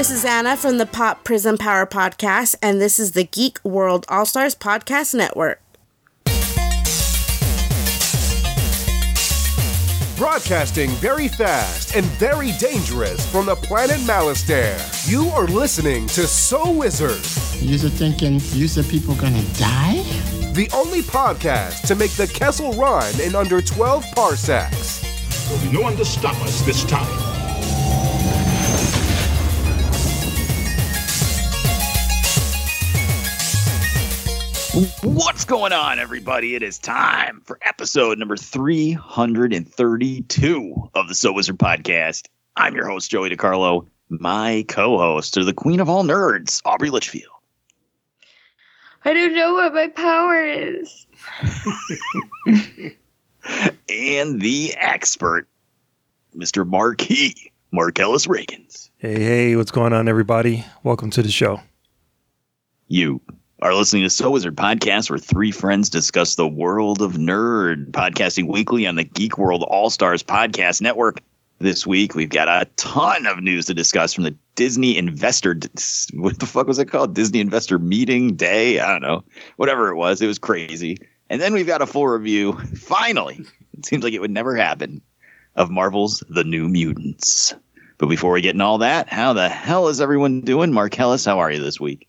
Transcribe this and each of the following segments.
This is Anna from the Pop Prism Power Podcast, and this is the Geek World All Stars Podcast Network. Broadcasting very fast and very dangerous from the planet Malastare. You are listening to So Wizard. You're thinking, you said people gonna die? The only podcast to make the Kessel run in under 12 parsecs. There'll be no one to stop us this time. What's going on, everybody? It is time for episode number 332 of the So Wizard podcast. I'm your host, Joey DiCarlo. My co host are the queen of all nerds, Aubrey Litchfield. I don't know what my power is. and the expert, Mr. Marquis, Marcellus Reagans. Hey, hey, what's going on, everybody? Welcome to the show. You are listening to So Wizard Podcast, where three friends discuss the world of nerd, podcasting weekly on the Geek World All Stars Podcast Network. This week, we've got a ton of news to discuss from the Disney Investor. What the fuck was it called? Disney Investor Meeting Day? I don't know. Whatever it was, it was crazy. And then we've got a full review. Finally, it seems like it would never happen of Marvel's The New Mutants. But before we get in all that, how the hell is everyone doing? Marcellus, how are you this week?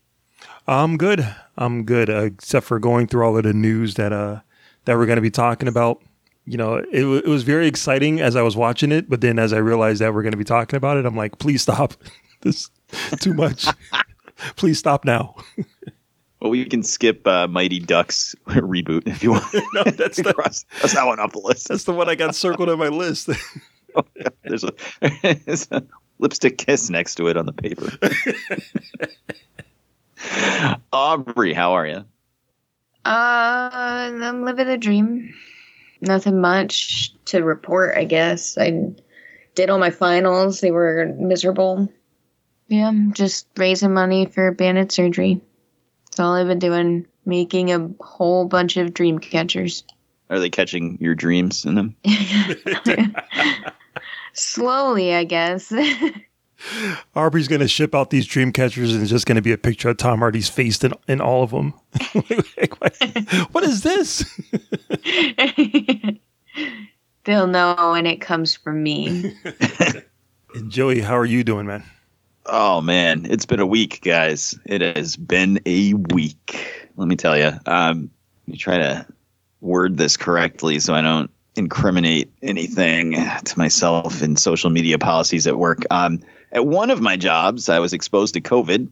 I'm good. I'm good, uh, except for going through all of the news that uh that we're going to be talking about. You know, it, it was very exciting as I was watching it, but then as I realized that we're going to be talking about it, I'm like, please stop. this too much. please stop now. well, we can skip uh, Mighty Ducks reboot if you want. no, that's the, cross, that's that one off the list. That's the one I got circled on my list. there's, a, there's a lipstick kiss next to it on the paper. Aubrey, how are you? Uh, I'm living the dream. Nothing much to report, I guess. I did all my finals. They were miserable. Yeah, just raising money for bandit surgery. That's all I've been doing. Making a whole bunch of dream catchers. Are they catching your dreams in them? Slowly, I guess. Aubrey's going to ship out these dream catchers and it's just going to be a picture of Tom Hardy's face in, in all of them. what is this? They'll know when it comes from me. and Joey, how are you doing, man? Oh, man. It's been a week, guys. It has been a week. Let me tell you. Um, let me try to word this correctly so I don't incriminate anything to myself in social media policies at work. Um, at one of my jobs, I was exposed to COVID.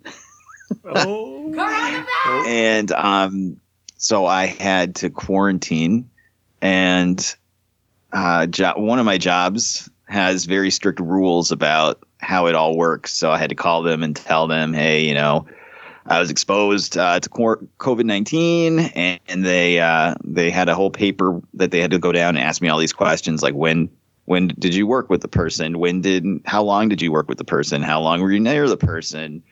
oh. and um, so I had to quarantine. And uh, jo- one of my jobs has very strict rules about how it all works. So I had to call them and tell them, hey, you know, I was exposed uh, to COVID nineteen, and, and, they uh, they had a whole paper that they had to go down and ask me all these questions, like when when did you work with the person? When did how long did you work with the person? How long were you near the person?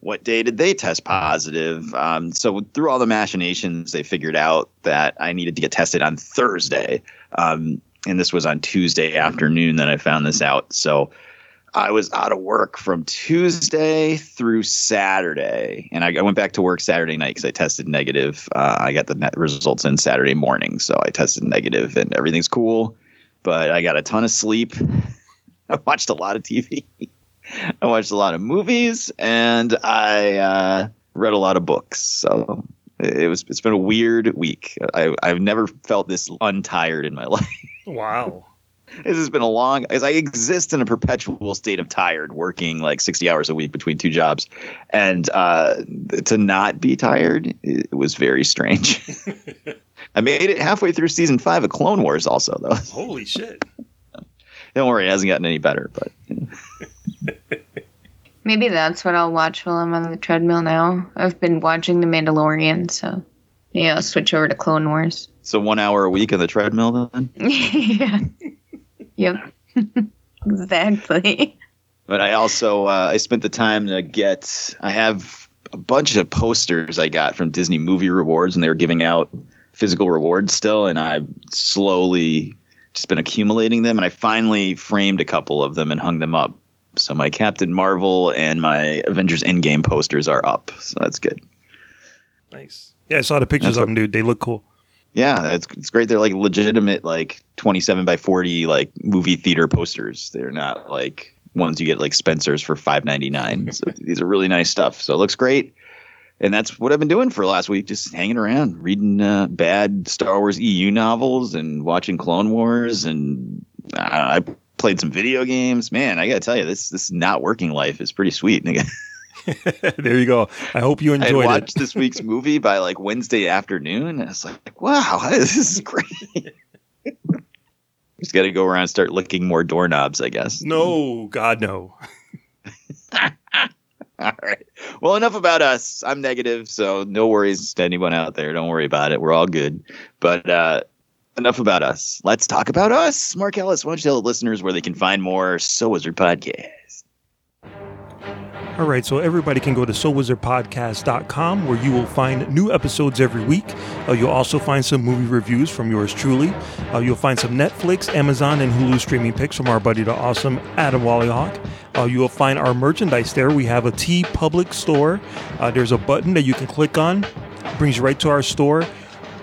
What day did they test positive? Um, so through all the machinations, they figured out that I needed to get tested on Thursday, um, and this was on Tuesday afternoon that I found this out. So I was out of work from Tuesday through Saturday, and I, I went back to work Saturday night because I tested negative. Uh, I got the results in Saturday morning, so I tested negative, and everything's cool. But I got a ton of sleep. I watched a lot of TV. I watched a lot of movies, and I uh, read a lot of books. So it was. It's been a weird week. I, I've never felt this untired in my life. Wow this has been a long as I exist in a perpetual state of tired, working like sixty hours a week between two jobs, and uh, to not be tired it was very strange. I made it halfway through season five of Clone Wars, also though. Holy shit! Don't worry, it hasn't gotten any better, but. Maybe that's what I'll watch while I'm on the treadmill now. I've been watching The Mandalorian, so yeah, I'll switch over to Clone Wars. So one hour a week on the treadmill then? yeah. Yep. exactly. But I also uh, I spent the time to get I have a bunch of posters I got from Disney Movie Rewards, and they were giving out physical rewards still, and I've slowly just been accumulating them, and I finally framed a couple of them and hung them up So my Captain Marvel and my Avengers Endgame posters are up. So that's good. Nice. Yeah, I saw the pictures That's of them, dude. They look cool. Yeah, it's it's great. They're like legitimate, like twenty seven by forty, like movie theater posters. They're not like ones you get like Spencer's for five ninety nine. so these are really nice stuff. So it looks great. And that's what I've been doing for the last week, just hanging around, reading uh, bad Star Wars EU novels and watching Clone Wars, and uh, I played some video games. Man, I gotta tell you, this this not working life is pretty sweet. there you go. I hope you enjoyed I watched it. this week's movie by like Wednesday afternoon. And I was like, wow, this is great. Just got to go around and start licking more doorknobs, I guess. No, God, no. All right. Well, enough about us. I'm negative, so no worries to anyone out there. Don't worry about it. We're all good. But uh, enough about us. Let's talk about us. Marcellus, why don't you tell the listeners where they can find more So Wizard podcast? All right, so everybody can go to SoulWizardPodcast.com where you will find new episodes every week. Uh, you'll also find some movie reviews from yours truly. Uh, you'll find some Netflix, Amazon, and Hulu streaming picks from our buddy the awesome Adam Wallyhawk. Uh, you will find our merchandise there. We have a TeePublic store. Uh, there's a button that you can click on, brings you right to our store.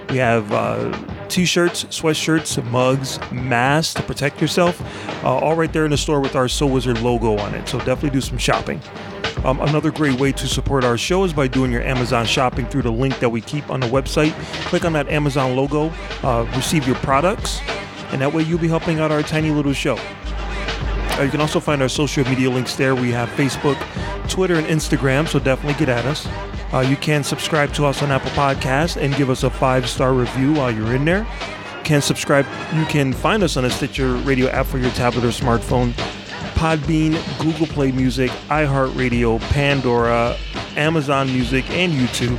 We have uh, t-shirts, sweatshirts, mugs, masks to protect yourself, uh, all right there in the store with our Soul Wizard logo on it. So definitely do some shopping. Um, another great way to support our show is by doing your Amazon shopping through the link that we keep on the website. Click on that Amazon logo, uh, receive your products, and that way you'll be helping out our tiny little show. Uh, you can also find our social media links there. We have Facebook, Twitter, and Instagram, so definitely get at us. Uh, you can subscribe to us on Apple Podcasts and give us a five star review while you're in there. Can subscribe. You can find us on a Stitcher radio app for your tablet or smartphone. Podbean, Google Play Music, iHeartRadio, Pandora, Amazon Music, and YouTube.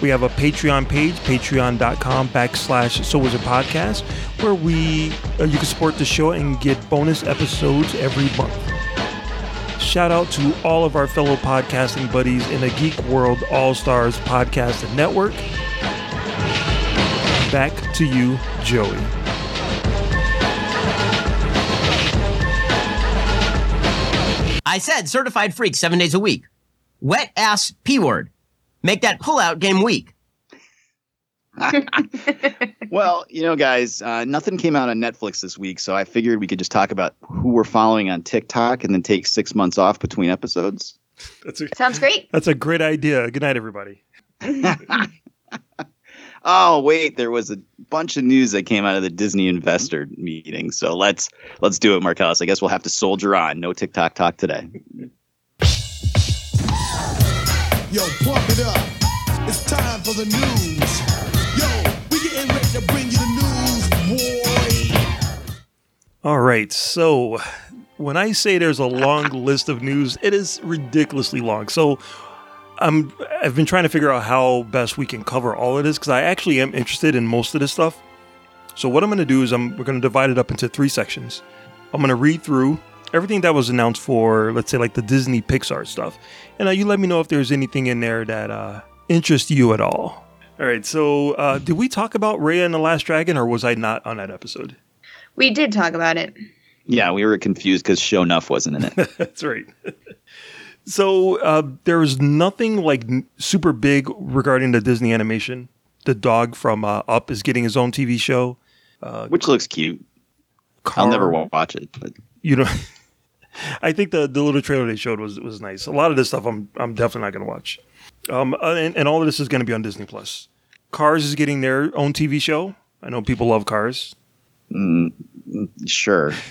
We have a Patreon page, patreon.com backslash So Wizard Podcast, where we uh, you can support the show and get bonus episodes every month. Shout out to all of our fellow podcasting buddies in the Geek World All Stars Podcast Network. Back to you, Joey. I said certified freak seven days a week. Wet ass P word. Make that pullout game weak. Well, you know, guys, uh, nothing came out on Netflix this week, so I figured we could just talk about who we're following on TikTok and then take six months off between episodes. That's a, Sounds great. that's a great idea. Good night, everybody. Oh, wait, there was a bunch of news that came out of the Disney investor meeting. So let's let's do it, Marcellus. I guess we'll have to soldier on. No TikTok talk today. Yo, pump it up. It's time for the news. Yo, we getting ready to bring you the news, boy. All right. So when I say there's a long list of news, it is ridiculously long. So I'm I've been trying to figure out how best we can cover all of this because I actually am interested in most of this stuff. So what I'm going to do is I'm we're going to divide it up into three sections. I'm going to read through everything that was announced for let's say like the Disney Pixar stuff, and uh, you let me know if there's anything in there that uh, interests you at all. All right. So uh, did we talk about Raya and the Last Dragon, or was I not on that episode? We did talk about it. Yeah, we were confused because Show Enough wasn't in it. That's right. so uh, there was nothing like super big regarding the Disney animation. The dog from uh, Up is getting his own TV show. which looks cute. Car, I'll never wa- watch it. But You know, I think the the little trailer they showed was was nice. A lot of this stuff I'm I'm definitely not going to watch. Um, uh, and, and all of this is going to be on Disney Plus. Cars is getting their own TV show. I know people love Cars. sure.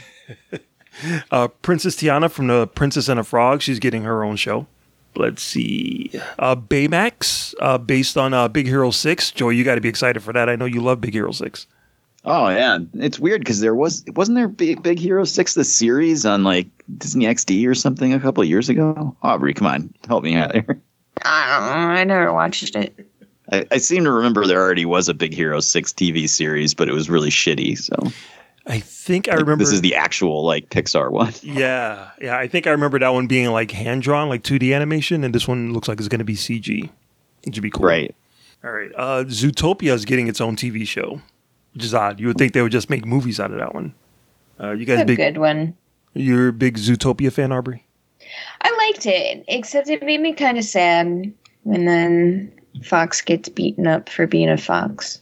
Uh, Princess Tiana from the Princess and a Frog, she's getting her own show. Let's see. Uh, Baymax, uh, based on uh, Big Hero 6. Joey, you got to be excited for that. I know you love Big Hero 6. Oh yeah, it's weird because there was wasn't there Big, Big Hero Six the series on like Disney XD or something a couple of years ago. Aubrey, come on, help me out here. I don't know. I never watched it. I, I seem to remember there already was a Big Hero Six TV series, but it was really shitty. So I think I remember. this is the actual like Pixar one. Yeah, yeah. I think I remember that one being like hand drawn, like 2D animation, and this one looks like it's going to be CG. It should be cool. Right. All right. Uh, Zootopia is getting its own TV show, which is odd. You would think they would just make movies out of that one. Uh, you guys A big? good one. You're a big Zootopia fan, Aubrey? I liked it, except it made me kind of sad when then Fox gets beaten up for being a fox.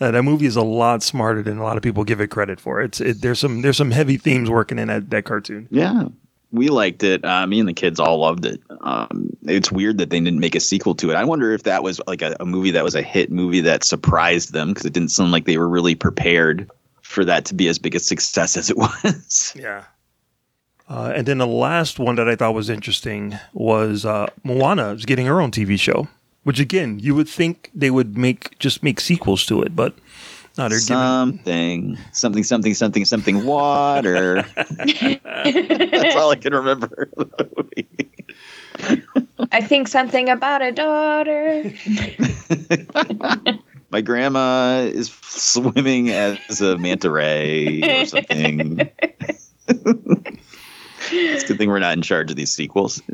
Uh, that movie is a lot smarter than a lot of people give it credit for. It's it, there's some there's some heavy themes working in that, that cartoon. Yeah, we liked it. Uh, me and the kids all loved it. Um, it's weird that they didn't make a sequel to it. I wonder if that was like a, a movie that was a hit movie that surprised them because it didn't sound like they were really prepared for that to be as big a success as it was. Yeah. Uh, and then the last one that I thought was interesting was uh, Moana is getting her own TV show, which again you would think they would make just make sequels to it, but no, they're giving. something, something, something, something, something, water. That's all I can remember. of the movie. I think something about a daughter. My grandma is swimming as a manta ray or something. it's a good thing we're not in charge of these sequels.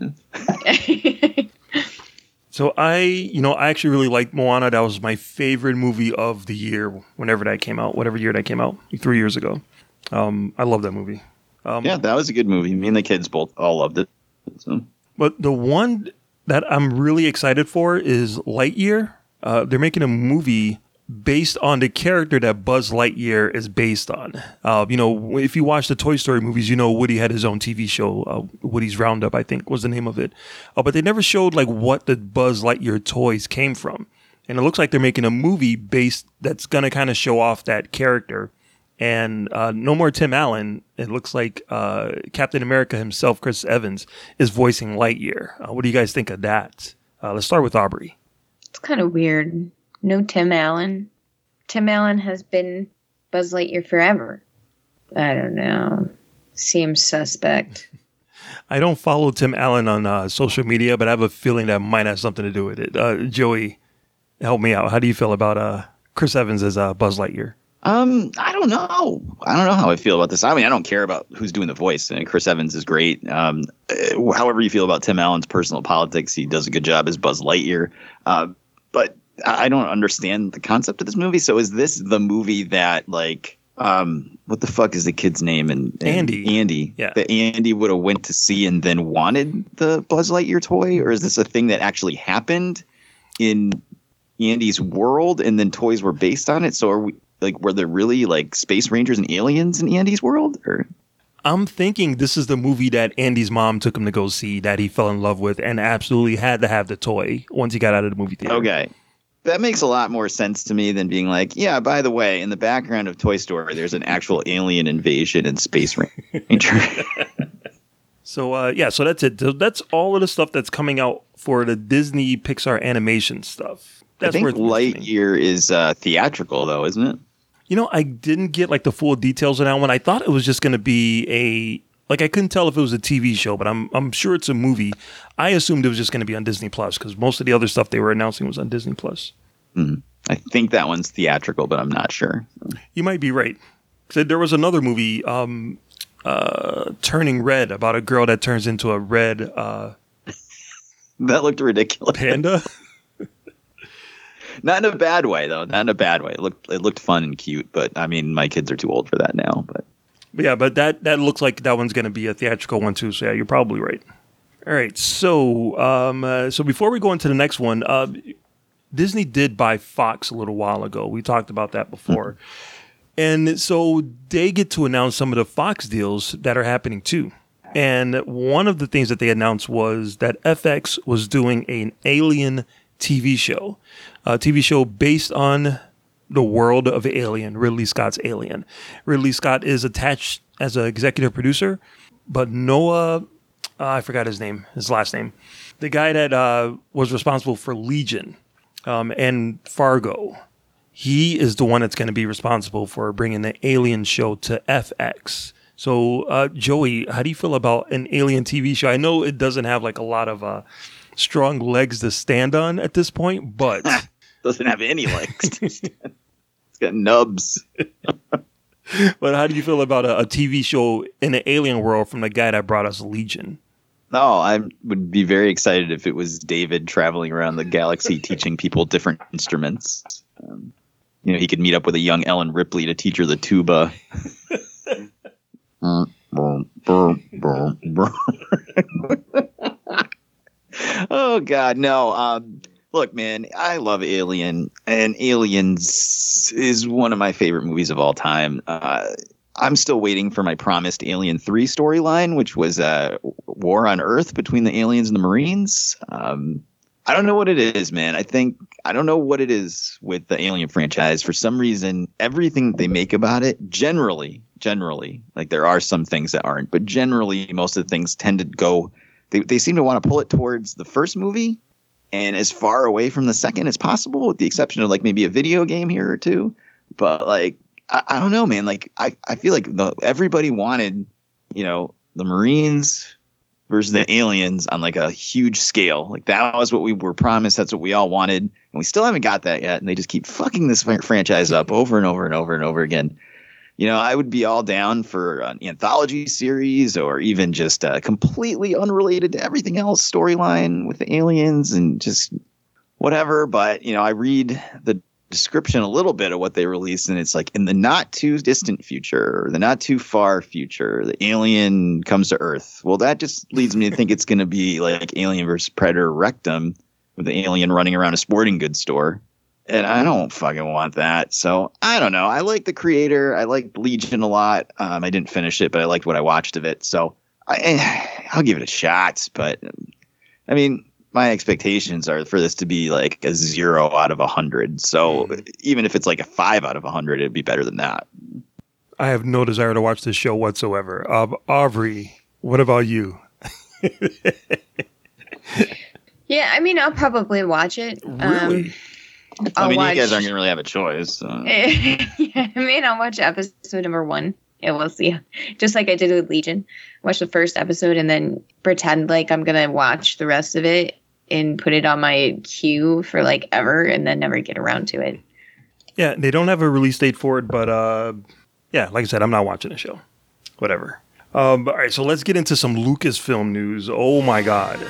So I, you know, I actually really liked Moana. That was my favorite movie of the year, whenever that came out, whatever year that came out, like three years ago. Um, I love that movie. Um, Yeah, that was a good movie. Me and the kids both all loved it. So. But the one that I'm really excited for is Lightyear. Uh, they're making a movie based on the character that Buzz Lightyear is based on. Uh, you know, if you watch the Toy Story movies, you know Woody had his own TV show, uh, Woody's Roundup, I think was the name of it. Uh, but they never showed like what the Buzz Lightyear toys came from. And it looks like they're making a movie based that's gonna kind of show off that character. And uh, no more Tim Allen. It looks like uh, Captain America himself, Chris Evans, is voicing Lightyear. Uh, what do you guys think of that? Let's start with Aubrey. It's kind of weird. No Tim Allen. Tim Allen has been Buzz Lightyear forever. I don't know. Seems suspect. I don't follow Tim Allen on uh, social media, but I have a feeling that might have something to do with it. Uh, Joey, help me out. How do you feel about uh, Chris Evans as uh, Buzz Lightyear? Um, I don't know. I don't know how I feel about this. I mean, I don't care about who's doing the voice. And Chris Evans is great. Um, uh, however you feel about Tim Allen's personal politics, he does a good job as Buzz Lightyear. I don't understand the concept of this movie. So is this the movie that like um what the fuck is the kid's name and, and Andy. Andy. Yeah. That Andy would have went to see and then wanted the Buzz Lightyear toy? Or is this a thing that actually happened in Andy's world and then toys were based on it? So are we like were there really like space rangers and aliens in Andy's world? Or I'm thinking this is the movie that Andy's mom took him to go see that he fell in love with and absolutely had to have the toy once he got out of the movie theater. Okay. That makes a lot more sense to me than being like, yeah, by the way, in the background of Toy Story, there's an actual alien invasion and space ranger. So uh, yeah, so that's it. So That's all of the stuff that's coming out for the Disney Pixar animation stuff. I That's think worth. Lightyear is uh, theatrical, though, isn't it? You know, I didn't get like the full details of that one. I thought it was just going to be a like I couldn't tell if it was a TV show, but I'm I'm sure it's a movie. I assumed it was just going to be on Disney Plus because most of the other stuff they were announcing was on Disney Plus. I think that one's theatrical, but I'm not sure. You might be right. So there was another movie, um, uh, Turning Red, about a girl that turns into a red uh, That looked ridiculous. panda. Not in a bad way, though. Not in a bad way. It looked it looked fun and cute, but I mean, my kids are too old for that now. But yeah, but that that looks like that one's going to be a theatrical one too. So yeah, you're probably right. All right, so um, uh, so before we go into the next one, uh, Disney did buy Fox a little while ago. We talked about that before, and so they get to announce some of the Fox deals that are happening too. And one of the things that they announced was that FX was doing an Alien TV show, a TV show based on the world of Alien, Ridley Scott's Alien. Ridley Scott is attached as an executive producer, but Noah, uh, I forgot his name, his last name, the guy that uh, was responsible for Legion um, and Fargo, he is the one that's going to be responsible for bringing the Alien show to FX. So, uh, Joey, how do you feel about an Alien TV show? I know it doesn't have like a lot of uh, strong legs to stand on at this point, but doesn't have any legs. it's got nubs. but how do you feel about a, a TV show in the alien world from the guy that brought us Legion? No, I would be very excited if it was David traveling around the galaxy teaching people different instruments. Um, you know, he could meet up with a young Ellen Ripley to teach her the tuba. Oh God, no. Um, look, man, I love Alien, and Aliens is one of my favorite movies of all time. Uh, I'm still waiting for my promised Alien Three storyline, which was a war on Earth between the aliens and the Marines. Um, I don't know what it is, man. I think I don't know what it is with the Alien franchise. For some reason, everything they make about it, generally, generally, like there are some things that aren't, but generally, most of the things tend to go. They they seem to want to pull it towards the first movie and as far away from the second as possible, with the exception of like maybe a video game here or two. But like, I, I don't know, man. Like, I, I feel like the, everybody wanted, you know, the Marines versus the aliens on like a huge scale. Like that was what we were promised. That's what we all wanted, and we still haven't got that yet. And they just keep fucking this franchise up over and over and over and over again. You know, I would be all down for an anthology series or even just a completely unrelated to everything else storyline with the aliens and just whatever. But, you know, I read the description a little bit of what they released, and it's like in the not too distant future the not too far future, the alien comes to Earth. Well, that just leads me to think it's going to be like Alien versus Predator Requiem with the alien running around a sporting goods store. And I don't fucking want that. So I don't know. I like the creator. I like Legion a lot. Um, I didn't finish it, but I liked what I watched of it. So I, I'll give it a shot. But I mean, my expectations are for this to be like a zero out of a hundred. So even if it's like a five out of a hundred, it'd be better than that. I have no desire to watch this show whatsoever. Uh, Aubrey, what about you? Yeah, I mean, I'll probably watch it. Really? Um, I I'll mean, watch, you guys aren't gonna really have a choice. So. yeah, I mean, I'll watch episode number one. And we'll see. Just like I did with Legion. Watch the first episode and then pretend like I'm gonna watch the rest of it and put it on my queue for like ever and then never get around to it. Yeah, they don't have a release date for it, but uh, yeah, like I said, I'm not watching the show. Whatever. Um, all right, so let's get into some Lucasfilm news. Oh my god.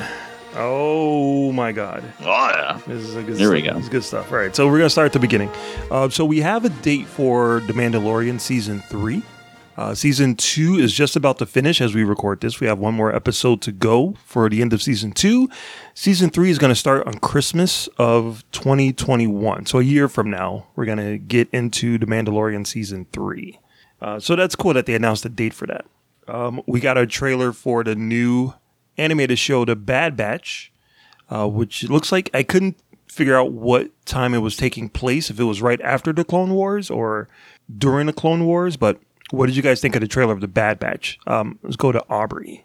Oh my god. Oh yeah. This is a good Here we go. This is good stuff. All right, so we're gonna start at the beginning. Uh, so we have a date for The Mandalorian season three. Uh, season two is just about to finish as we record this. We have one more episode to go for the end of season two. Season three is going to start on Christmas of 2021. So a year from now, we're going to get into The Mandalorian season three. Uh, so that's cool that they announced a date for that. Um, we got a trailer for the new animated show, The Bad Batch, uh, which looks like I couldn't figure out what time it was taking place, if it was right after the Clone Wars or during the Clone Wars. But what did you guys think of the trailer of The Bad Batch? Um, let's go to Aubrey.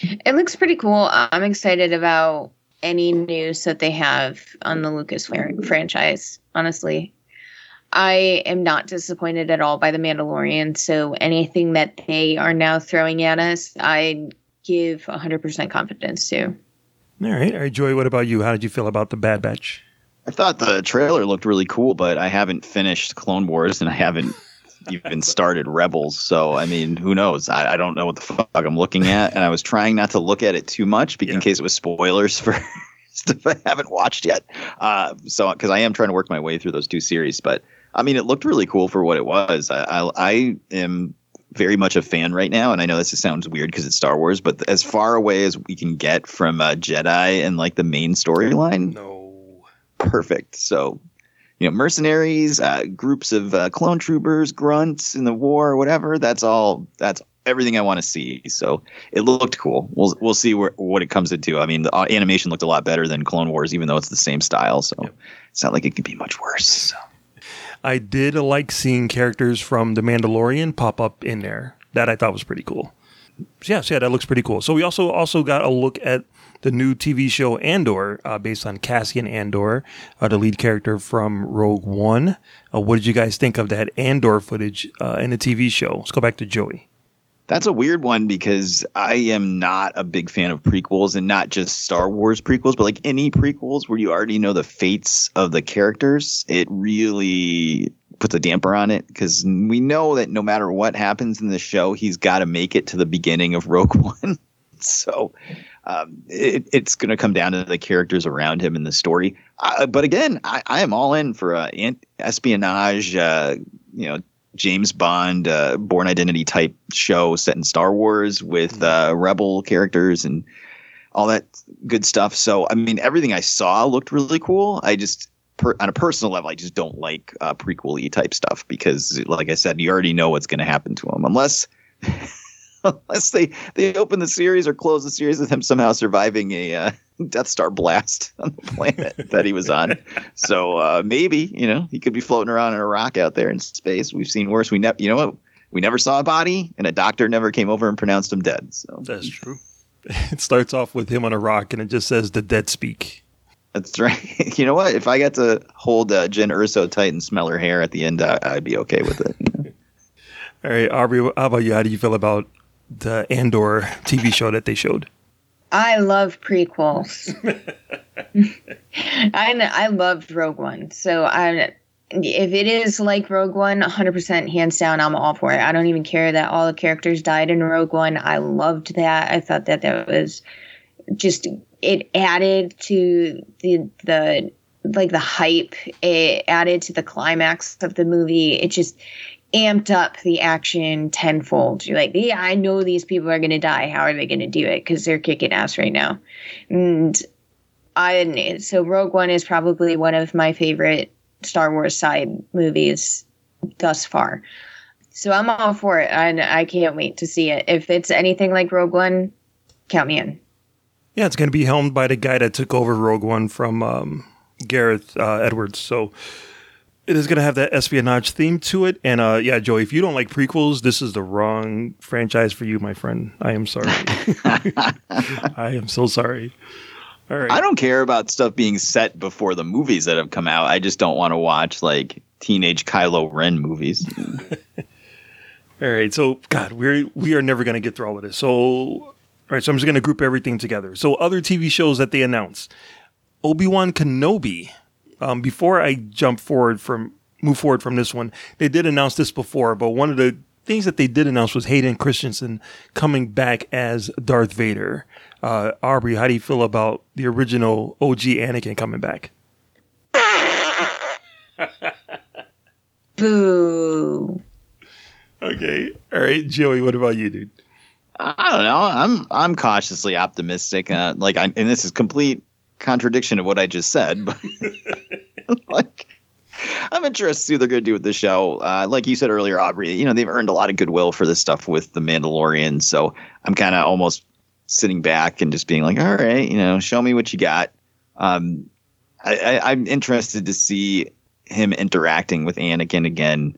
It looks pretty cool. I'm excited about any news that they have on the Lucas franchise, honestly. I am not disappointed at all by The Mandalorian. So anything that they are now throwing at us, I give 100% confidence to. All right, all right, Joey. What about you? How did you feel about The Bad Batch? I thought the trailer looked really cool, but I haven't finished Clone Wars and I haven't even started Rebels. So I mean, who knows? I, I don't know what the fuck I'm looking at, and I was trying not to look at it too much be- in case it was spoilers for stuff I haven't watched yet. Uh, so because I am trying to work my way through those two series, but I mean, it looked really cool for what it was. I I, I am very much a fan right now, and I know this sounds weird because it's Star Wars, but as far away as we can get from uh, Jedi and like the main storyline, No. perfect. So, you know, mercenaries, uh, groups of uh, clone troopers, grunts in the war, whatever. That's all. That's everything I want to see. So it looked cool. We'll we'll see where, what it comes into. I mean, the uh, animation looked a lot better than Clone Wars, even though it's the same style. So it's not like it could be much worse. So. I did like seeing characters from The Mandalorian pop up in there. That I thought was pretty cool. So yeah, so yeah, that looks pretty cool. So we also also got a look at the new TV show Andor, uh, based on Cassian Andor, uh, the lead character from Rogue One. Uh, what did you guys think of that Andor footage uh, in the TV show? Let's go back to Joey. That's a weird one because I am not a big fan of prequels and not just Star Wars prequels, but like any prequels where you already know the fates of the characters. It really puts a damper on it because we know that no matter what happens in the show, he's got to make it to the beginning of Rogue One. so um, it, it's going to come down to the characters around him in the story. Uh, but again, I, I am all in for uh, espionage, uh, you know, James Bond, uh, Bourne Identity type show set in Star Wars with uh, rebel characters and all that good stuff. So I mean, everything I saw looked really cool. I just per, on a personal level, I just don't like uh, prequel-y type stuff because, like I said, you already know what's going to happen to them unless. unless they they open the series or close the series with him somehow surviving a uh, Death Star blast on the planet that he was on. So uh, maybe you know he could be floating around in a rock out there in space. We've seen worse. We never, you know what? We never saw a body, and a doctor never came over and pronounced him dead. So That's true. It starts off with him on a rock, and it just says the dead speak. that's right. you know what? If I got to hold uh, Jyn Erso tight and smell her hair at the end, uh, I'd be okay with it. All right, Aubrey, how about you? How do you feel about the Andor TV show that they showed? I love prequels. I I loved Rogue One, so I if it is like Rogue One, 100% hands down, I'm all for it. I don't even care that all the characters died in Rogue One. I loved that. I thought that that was just it added to the the like the hype. It added to the climax of the movie. It just amped up the action tenfold. You're like, yeah, I know these people are gonna die. How are they gonna do it? Because they're kicking ass right now. And I so Rogue One is probably one of my favorite Star Wars side movies thus far. So I'm all for it. and I can't wait to see it. If it's anything like Rogue One, count me in. Yeah, it's going to be helmed by the guy that took over Rogue One from um, Gareth uh, Edwards. So it is going to have that espionage theme to it. And uh, yeah, Joey, if you don't like prequels, this is the wrong franchise for you, my friend. I am sorry. I am so sorry. All right. I don't care about stuff being set before the movies that have come out. I just don't want to watch like teenage Kylo Ren movies. All right. So, God, we're we are never going to get through all of this. So, all right. So I'm just going to group everything together. So, other TV shows that they announced: Obi Wan Kenobi. Um, before I jump forward from move forward from this one, they did announce this before, but one of the things that they did announce was Hayden Christensen coming back as Darth Vader. Uh, Aubrey, how do you feel about the original OG Anakin coming back? Boo. Okay. All right, Joey, what about you, dude? I don't know. I'm I'm cautiously optimistic. Uh, like, I, and this is complete contradiction of what I just said, but like, I'm interested to see what they're going to do with the show. Uh, like you said earlier, Aubrey, you know they've earned a lot of goodwill for this stuff with the Mandalorian, so I'm kind of almost sitting back and just being like, all right, you know, show me what you got. Um, I, I'm interested to see him interacting with Anakin again.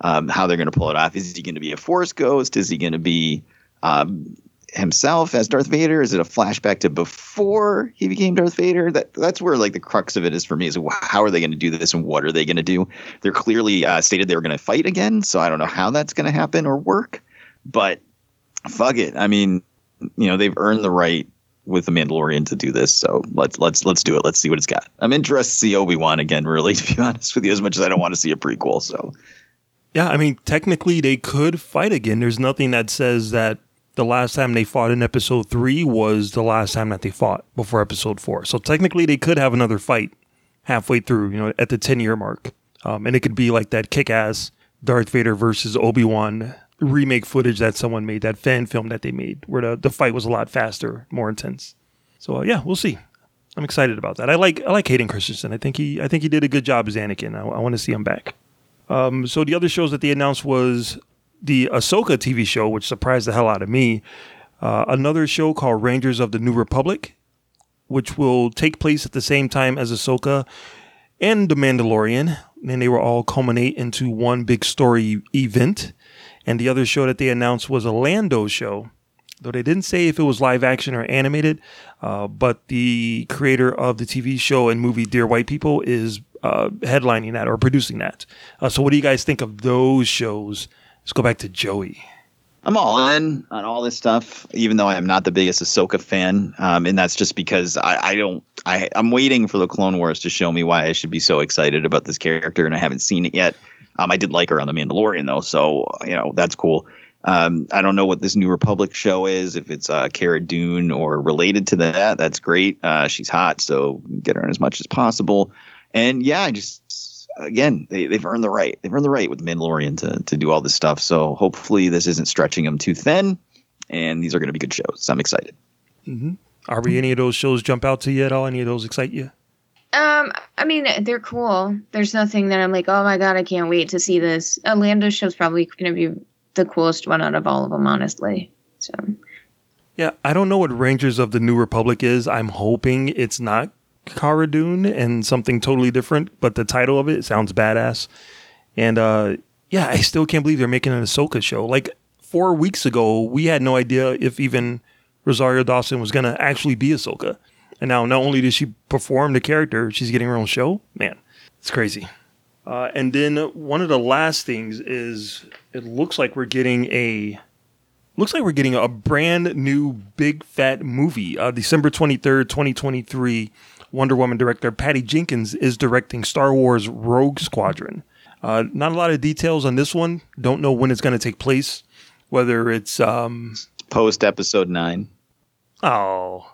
Um, how they're going to pull it off? Is he going to be a Force ghost? Is he going to be um, himself as Darth Vader? Is it a flashback to before he became Darth Vader? That that's where like the crux of it is for me. Is how are they going to do this and what are they going to do? They're clearly uh, stated they were going to fight again, so I don't know how that's going to happen or work. But fuck it. I mean, you know, they've earned the right with the Mandalorian to do this, so let's let's let's do it. Let's see what it's got. I'm interested to see Obi Wan again. Really, to be honest with you, as much as I don't want to see a prequel. So Yeah, I mean, technically they could fight again. There's nothing that says that the last time they fought in episode three was the last time that they fought before episode four. So technically they could have another fight halfway through, you know, at the 10 year mark. Um, and it could be like that kick ass Darth Vader versus Obi Wan remake footage that someone made, that fan film that they made, where the, the fight was a lot faster, more intense. So uh, yeah, we'll see. I'm excited about that. I like I like Hayden Christensen. I think he I think he did a good job as Anakin. I, I want to see him back. Um, so the other shows that they announced was the Ahsoka TV show, which surprised the hell out of me. Uh, another show called Rangers of the New Republic, which will take place at the same time as Ahsoka and The Mandalorian. And they will all culminate into one big story event. And the other show that they announced was a Lando show, though they didn't say if it was live action or animated. Uh, but the creator of the TV show and movie Dear White People is uh, headlining that or producing that. Uh, so, what do you guys think of those shows? Let's go back to Joey. I'm all in on all this stuff, even though I am not the biggest Ahsoka fan, um, and that's just because I, I don't. I, I'm waiting for the Clone Wars to show me why I should be so excited about this character, and I haven't seen it yet. Um, I did like her on The Mandalorian, though, so you know that's cool. Um, I don't know what this New Republic show is, if it's uh, Cara Dune or related to that. That's great. Uh, she's hot, so get her in as much as possible. And yeah, I just again they, they've earned the right. They've earned the right with the Mandalorian to to do all this stuff. So hopefully this isn't stretching them too thin, and these are going to be good shows. So I'm excited. Mm-hmm. Aubrey, any of those shows jump out to you at all? Any of those excite you? Um, I mean, they're cool. There's nothing that I'm like, oh my god, I can't wait to see this. Orlando show's probably going to be the coolest one out of all of them, honestly. So Yeah, I don't know what Rangers of the New Republic is. I'm hoping it's not Cara Dune and something totally different, but the title of it sounds badass. And uh yeah, I still can't believe they're making an Ahsoka show. Like four weeks ago, we had no idea if even Rosario Dawson was gonna actually be Ahsoka. And now not only did she perform the character, she's getting her own show. Man, it's crazy. Uh, and then one of the last things is it looks like we're getting a looks like we're getting a brand new big fat movie. Uh, December 23rd, 2023, Wonder Woman director Patty Jenkins is directing Star Wars Rogue Squadron. Uh, not a lot of details on this one. Don't know when it's going to take place. Whether it's um Post episode nine. oh,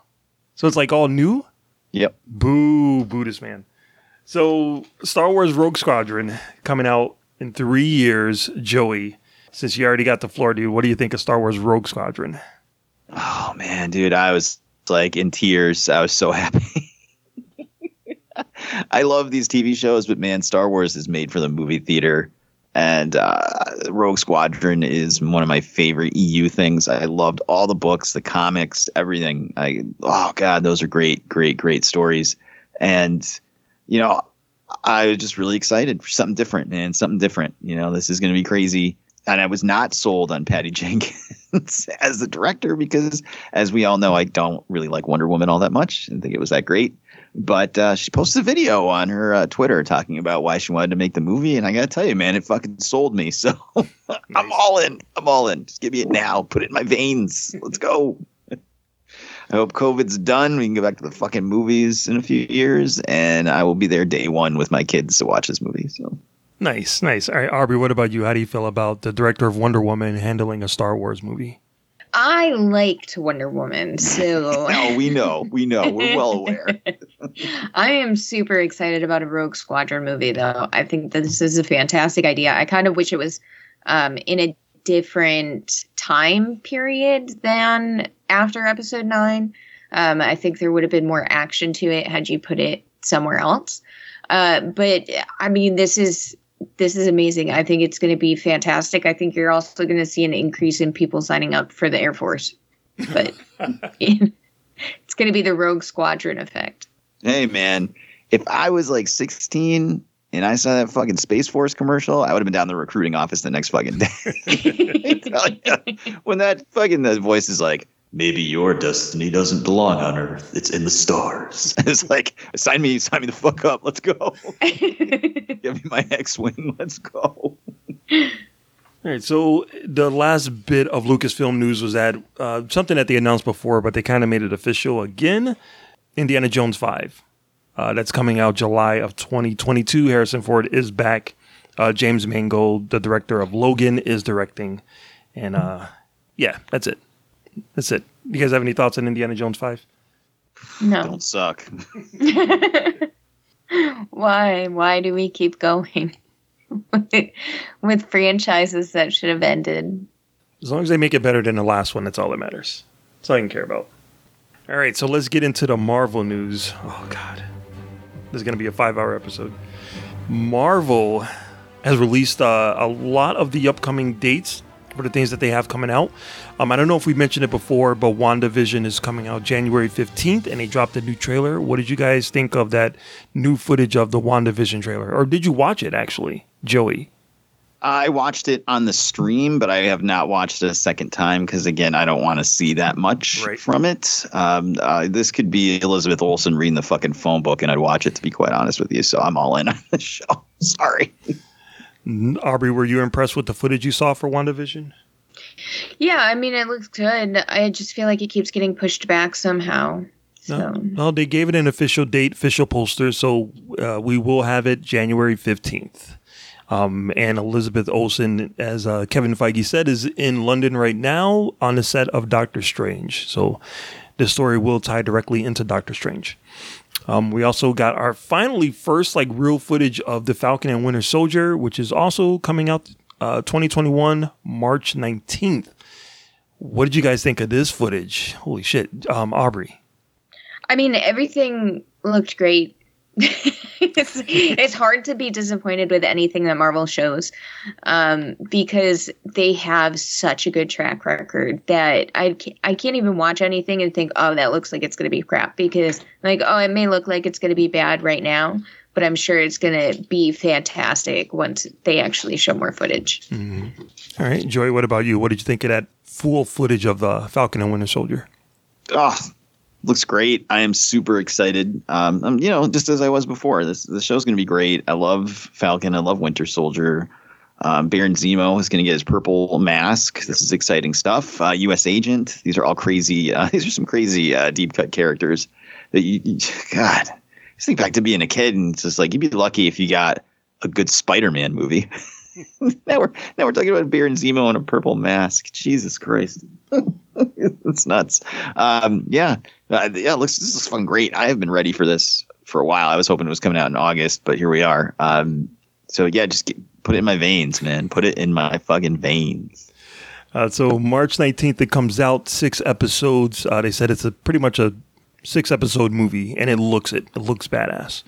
so it's like all new. Yep. Boo, Buddhist man. So Star Wars Rogue Squadron coming out in three years. Joey, since you already got the floor, dude, what do you think of Star Wars Rogue Squadron? Oh man, dude, I was like in tears. I was so happy. I love these TV shows, but man, Star Wars is made for the movie theater. And uh, Rogue Squadron is one of my favorite EU things. I loved all the books, the comics, everything. I oh god, those are great, great, great stories. And you know, I was just really excited for something different, man. Something different. You know, this is going to be crazy. And I was not sold on Patty Jenkins as the director because, as we all know, I don't really like Wonder Woman all that much. Didn't think it was that great. But uh, she posted a video on her uh, Twitter talking about why she wanted to make the movie, and I gotta tell you, man, it fucking sold me. So I'm all in. I'm all in. Just give me it now. Put it in my veins. Let's go. I hope COVID's done. We can go back to the fucking movies in a few years, and I will be there day one with my kids to watch this movie. So Nice, nice. All right, Aubrey, what about you? How do you feel about the director of Wonder Woman handling a Star Wars movie? I liked Wonder Woman, so no, we know, we know, we're well aware. I am super excited about a Rogue Squadron movie, though. I think this is a fantastic idea. I kind of wish it was um, in a different time period than after Episode Nine. Um, I think there would have been more action to it had you put it somewhere else. Uh, but I mean, this is this is amazing. I think it's going to be fantastic. I think you're also going to see an increase in people signing up for the Air Force, but it's going to be the Rogue Squadron effect. Hey, man, if I was like 16 and I saw that fucking Space Force commercial, I would have been down the recruiting office the next fucking day. when that fucking the voice is like, maybe your destiny doesn't belong on Earth; it's in the stars. it's like, sign me, sign me the fuck up. Let's go. Give me my X-wing. Let's go. All right, so the last bit of Lucasfilm news was that uh, something that they announced before, but they kind of made it official again. Indiana Jones Five, uh, that's coming out July of 2022. Harrison Ford is back. Uh, James Mangold, the director of Logan, is directing, and uh, yeah, that's it. That's it. You guys have any thoughts on Indiana Jones Five? No. Don't suck. Why? Why do we keep going with, with franchises that should have ended? As long as they make it better than the last one, that's all that matters. That's all I can care about. All right, so let's get into the Marvel news. Oh God, this is going to be a five-hour episode. Marvel has released uh, a lot of the upcoming dates for the things that they have coming out. Um, I don't know if we mentioned it before, but WandaVision is coming out January 15th, and they dropped a new trailer. What did you guys think of that new footage of the WandaVision trailer? Or did you watch it actually, Joey? I watched it on the stream, but I have not watched it a second time because, again, I don't want to see that much Right. from it. Um, uh, this could be Elizabeth Olsen reading the fucking phone book, and I'd watch it, to be quite honest with you. So I'm all in on the show. Sorry. Aubrey, were you impressed with the footage you saw for WandaVision? Yeah, I mean, it looks good. I just feel like it keeps getting pushed back somehow. So, No, well, they gave it an official date, official poster, so uh, we will have it January 15th. Um, and Elizabeth Olsen, as uh, Kevin Feige said, is in London right now on the set of Doctor Strange. So the story will tie directly into Doctor Strange. Um, we also got our finally first like real footage of the Falcon and Winter Soldier, which is also coming out uh, 2021 March 19th. What did you guys think of this footage? Holy shit, um, Aubrey. I mean, everything looked great. it's, it's hard to be disappointed with anything that Marvel shows um, because they have such a good track record that I, ca- I can't even watch anything and think, oh, that looks like it's going to be crap because, like, oh, it may look like it's going to be bad right now, but I'm sure it's going to be fantastic once they actually show more footage. Mm-hmm. All right, Joey, what about you? What did you think of that full footage of the Falcon and Winter Soldier? Oh, looks great. I am super excited. Um, um, you know, just as I was before, this the show's going to be great. I love Falcon. I love Winter Soldier. Um, Baron Zemo is going to get his purple mask. This is exciting stuff. Uh, U.S. Agent. These are all crazy. Uh, these are some crazy uh, deep cut characters that you, you God. Just think back to being a kid and it's just like you'd be lucky if you got a good Spider-Man movie. now we're now we're talking about Baron Zemo and a purple mask. Jesus Christ, it's nuts. Um, yeah, uh, yeah. Looks this is fun. Great. I have been ready for this for a while. I was hoping it was coming out in August, but here we are. Um, so yeah, just get, put it in my veins, man. Put it in my fucking veins. Uh, so March 19th, it comes out, six episodes. Uh, they said it's a pretty much a six episode movie, and it looks it. It looks badass.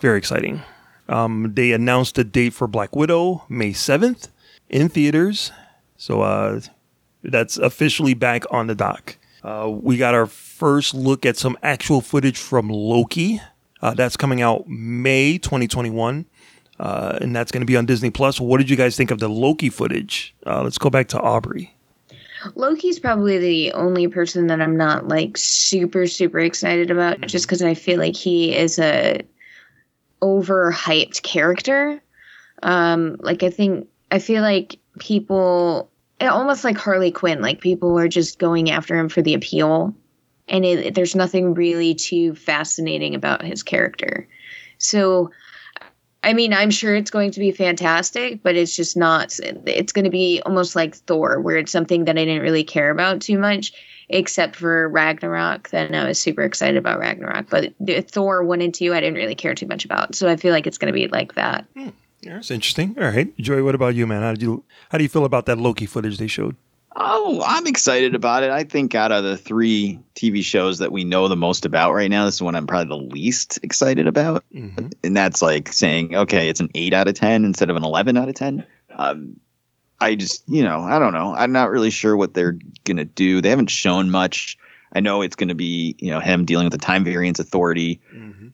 Very exciting. Um, they announced a date for Black Widow, May 7th, in theaters. So uh, that's officially back on the dock. Uh, we got our first look at some actual footage from Loki. Uh, that's coming out May 2021. Uh, and that's going to be on Disney Plus. What did you guys think of the Loki footage? Uh, let's go back to Aubrey. Loki's probably the only person that I'm not like super super excited about just because I feel like he is a overhyped character. Um, like I think I feel like people almost like Harley Quinn, like people are just going after him for the appeal, and it, there's nothing really too fascinating about his character. So I mean, I'm sure it's going to be fantastic, but it's just not. It's going to be almost like Thor, where it's something that I didn't really care about too much, except for Ragnarok. Then I was super excited about Ragnarok, but Thor one and two I didn't really care too much about. So I feel like it's going to be like that. Hmm. Yeah, that's interesting. All right, Joey. what about you, man? How did you how do you feel about that Loki footage they showed? Oh, I'm excited about it. I think out of the three TV shows that we know the most about right now, this is one I'm probably the least excited about. Mm-hmm. And that's like saying, okay, it's an eight out of 10 instead of an 11 out of 10. Um, I just, you know, I don't know. I'm not really sure what they're going to do. They haven't shown much. I know it's going to be, you know, him dealing with the time variance authority.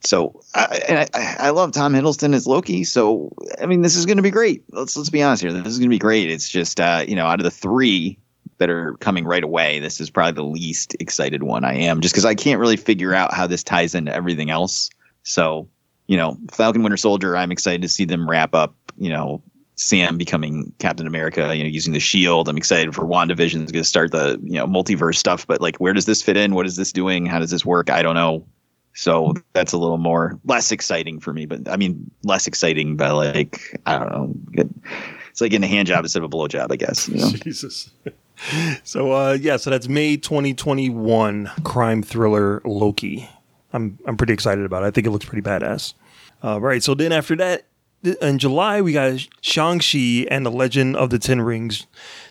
So, I, and I, I love Tom Hiddleston as Loki. So, I mean, this is going to be great. Let's let's be honest here. This is going to be great. It's just, uh, you know, out of the three that are coming right away, this is probably the least excited one I am, just because I can't really figure out how this ties into everything else. So, you know, Falcon Winter Soldier, I'm excited to see them wrap up. You know, Sam becoming Captain America, you know, using the shield. I'm excited for WandaVision is going to start the, you know, multiverse stuff, but like, where does this fit in? What is this doing? How does this work? I don't know. So that's a little more less exciting for me, but I mean, less exciting, but like, I don't know. It's like getting a hand job instead of a blow job, I guess. You know? Jesus. so uh, yeah, so that's May 2021 crime thriller Loki. I'm I'm pretty excited about it. I think it looks pretty badass. Uh, right. So then after that, in July we got Shang Chi and the Legend of the Ten Rings.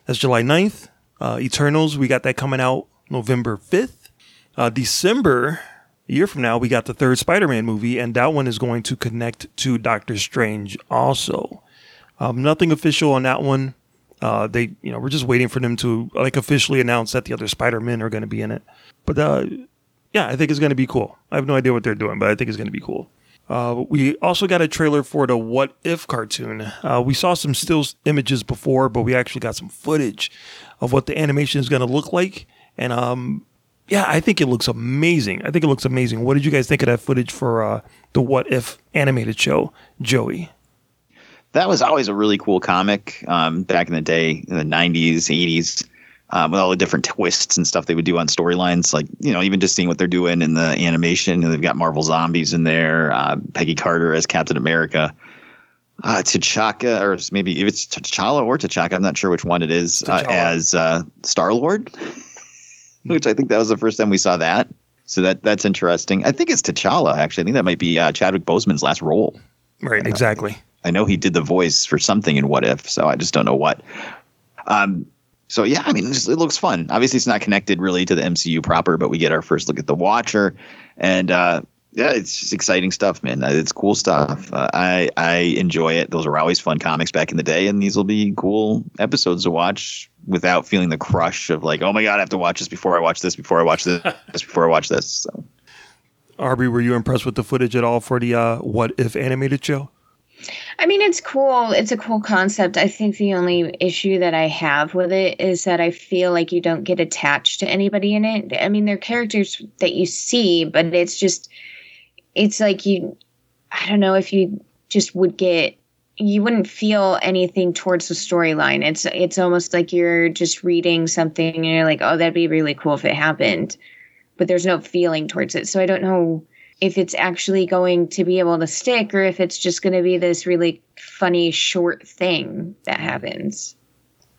That's July 9th. Uh, Eternals we got that coming out November 5th. Uh, December a year from now we got the third Spider-Man movie, and that one is going to connect to Doctor Strange also. Um, nothing official on that one. Uh, they, you know, we're just waiting for them to like officially announce that the other Spider Men are going to be in it. But uh, yeah, I think it's going to be cool. I have no idea what they're doing, but I think it's going to be cool. Uh, we also got a trailer for the What If cartoon. Uh, we saw some still images before, but we actually got some footage of what the animation is going to look like. And um, yeah, I think it looks amazing. I think it looks amazing. What did you guys think of that footage for uh, the What If animated show, Joey? That was always a really cool comic um, back in the day in the 90s 80s um, with all the different twists and stuff they would do on storylines like you know even just seeing what they're doing in the animation they've got marvel zombies in there uh, peggy carter as captain america uh, T'Chaka, or maybe if it's T'Challa or T'Chaka, I'm not sure which one it is, uh, as uh, Star Lord, which I think that was the first time we saw that. So that that's interesting. I think it's T'Challa actually. I think that might be uh, Chadwick Boseman's last role. Right, exactly. I know he did the voice for something in What If, so I just don't know what. Um, so yeah, I mean, it, just, it looks fun. Obviously, it's not connected really to the MCU proper, but we get our first look at the Watcher, and uh, yeah, it's just exciting stuff, man. Uh, It's cool stuff. Uh, I I enjoy it. Those were always fun comics back in the day, and these will be cool episodes to watch without feeling the crush of like, oh my god, I have to watch this before I watch this, before I watch this, before I watch this. So. Aubrey, were you impressed with the footage at all for the uh, What If animated show? I mean, it's cool. It's a cool concept. I think the only issue that I have with it is that I feel like you don't get attached to anybody in it. I mean, they're characters that you see, but it's just, it's like you, I don't know if you just would get, you wouldn't feel anything towards the storyline. It's, it's almost like you're just reading something and you're like, oh, that'd be really cool if it happened, but there's no feeling towards it. So I don't know if it's actually going to be able to stick or if it's just going to be this really funny short thing that happens.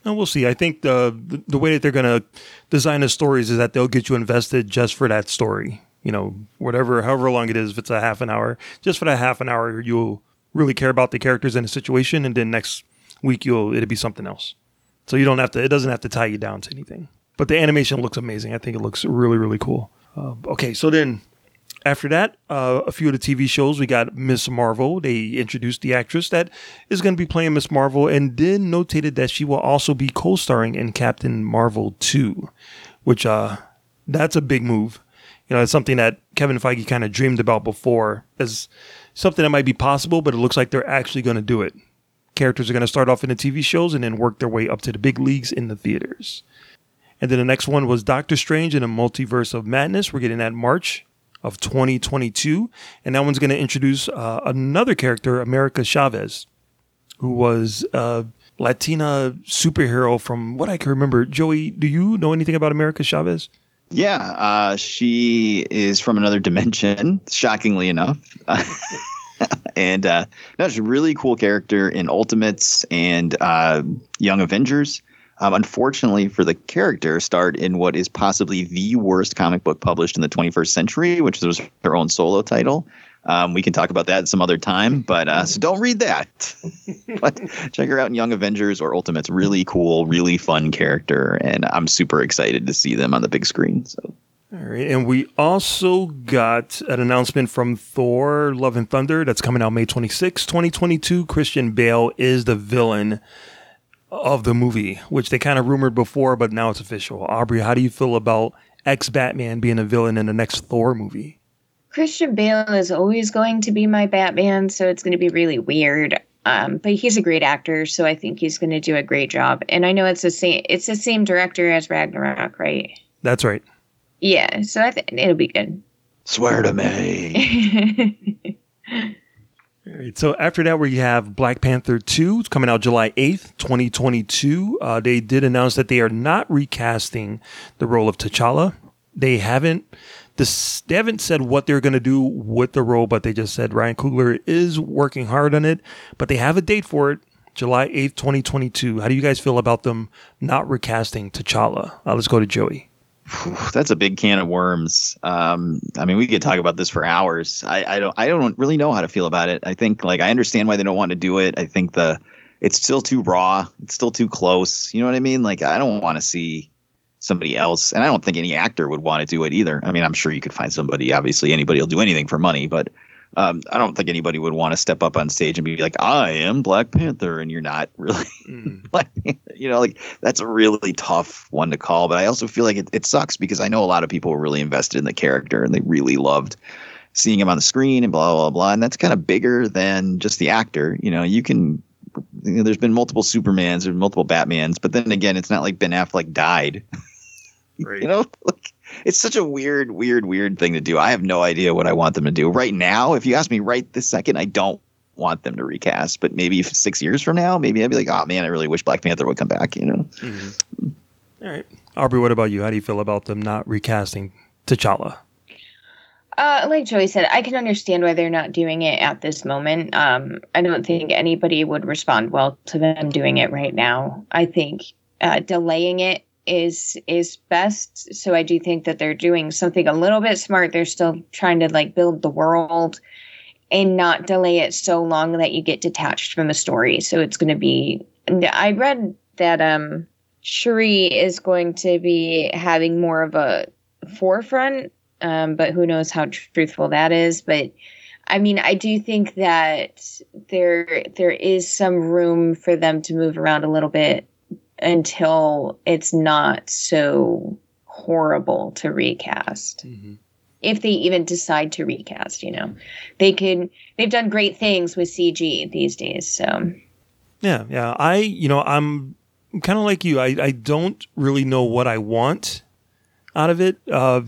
And we'll see. I think the the, way that they're going to design the stories is that they'll get you invested just for that story. You know, whatever, however long it is, if it's a half an hour, just for that half an hour, you'll really care about the characters and the situation, and then next week you'll it'll be something else. So you don't have to. It doesn't have to tie you down to anything. But the animation looks amazing. I think it looks really really cool. Uh, okay, so then after that, uh, a few of the TV shows, we got Miss Marvel. They introduced the actress that is going to be playing Miss Marvel and then notated that she will also be co starring in Captain Marvel 2, which uh, that's a big move. You know, it's something that Kevin Feige kind of dreamed about before as something that might be possible, but it looks like they're actually going to do it. Characters are going to start off in the TV shows and then work their way up to the big leagues in the theaters. And then the next one was Doctor Strange in a Multiverse of Madness. We're getting that March of 2022. And that one's going to introduce uh, another character, America Chavez, who was a Latina superhero from what I can remember. Joey, do you know anything about America Chavez? Yeah, uh, she is from another dimension, shockingly enough. and uh, she's a really cool character in Ultimates and uh, Young Avengers. Um, unfortunately for the character, start in what is possibly the worst comic book published in the 21st century, which was her own solo title. Um, we can talk about that some other time, but uh, so don't read that. but check her out in Young Avengers or Ultimates. Really cool, really fun character, and I'm super excited to see them on the big screen. So. All right, and we also got an announcement from Thor: Love and Thunder that's coming out May 26, 2022. Christian Bale is the villain of the movie, which they kind of rumored before, but now it's official. Aubrey, how do you feel about ex Batman being a villain in the next Thor movie? Christian Bale is always going to be my Batman, so it's going to be really weird. Um, but he's a great actor, so I think he's going to do a great job. And I know it's the same. It's the same director as Ragnarok, right? That's right. Yeah, so I think it'll be good. Swear to me. Right, so after that, we have Black Panther 2 it's coming out July 8th, 2022. Uh, they did announce that they are not recasting the role of T'Challa. They haven't this, they haven't said what they're going to do with the role, but they just said Ryan Coogler is working hard on it, but they have a date for it, July 8th, 2022. How do you guys feel about them not recasting T'Challa? Uh, let's go to Joey. That's a big can of worms. Um, I mean, we could talk about this for hours. I, I don't, I don't really know how to feel about it. I think, like, I understand why they don't want to do it. I think the, it's still too raw. It's still too close. You know what I mean? Like, I don't want to see somebody else, and I don't think any actor would want to do it either. I mean, I'm sure you could find somebody. Obviously, anybody will do anything for money, but um, I don't think anybody would want to step up on stage and be like, "I am Black Panther," and you're not really. Mm. Black Panther. You know, like that's a really tough one to call. But I also feel like it, it sucks because I know a lot of people were really invested in the character and they really loved seeing him on the screen and blah blah blah. And that's kind of bigger than just the actor. You know, you can. You know, there's been multiple Supermans and multiple Batmans, but then again, it's not like Ben Affleck died. Right. You know, like, it's such a weird, weird, weird thing to do. I have no idea what I want them to do right now. If you ask me right this second, I don't want them to recast. But maybe six years from now, maybe I'd be like, oh man, I really wish Black Panther would come back. You know. All right. Aubrey, what about you? How do you feel about them not recasting T'Challa? Uh, like Joey said, I can understand why they're not doing it at this moment. Um, I don't think anybody would respond well to them doing it right now. I think uh, delaying it is is best. So I do think that they're doing something a little bit smart. They're still trying to like build the world and not delay it so long that you get detached from the story. So it's going to be. I read that um Shuri is going to be having more of a forefront, um, but who knows how truthful that is. But I mean, I do think that there there is some room for them to move around a little bit until it's not so horrible to recast. If they even decide to recast, you know, they could. They've done great things with CG these days, so Yeah, yeah. I, you know, I'm kind of like you. I, I don't really know what I want out of it. Uh,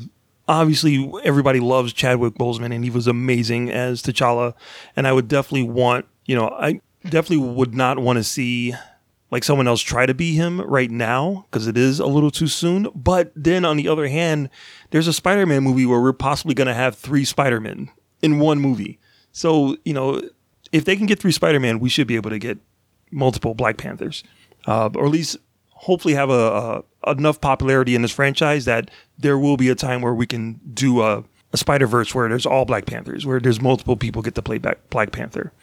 obviously, everybody loves Chadwick Boseman, and he was amazing as T'Challa. And I would definitely want, you know, I definitely would not want to see like someone else try to be him right now because it is a little too soon. But then on the other hand, there's a Spider-Man movie where we're possibly going to have three Spider-Men in one movie. So, you know, if they can get three Spider-Man, we should be able to get multiple Black Panthers, uh, or at least hopefully have a, a enough popularity in this franchise that there will be a time where we can do a, a Spider Verse where there's all Black Panthers, where there's multiple people get to play Black Panther.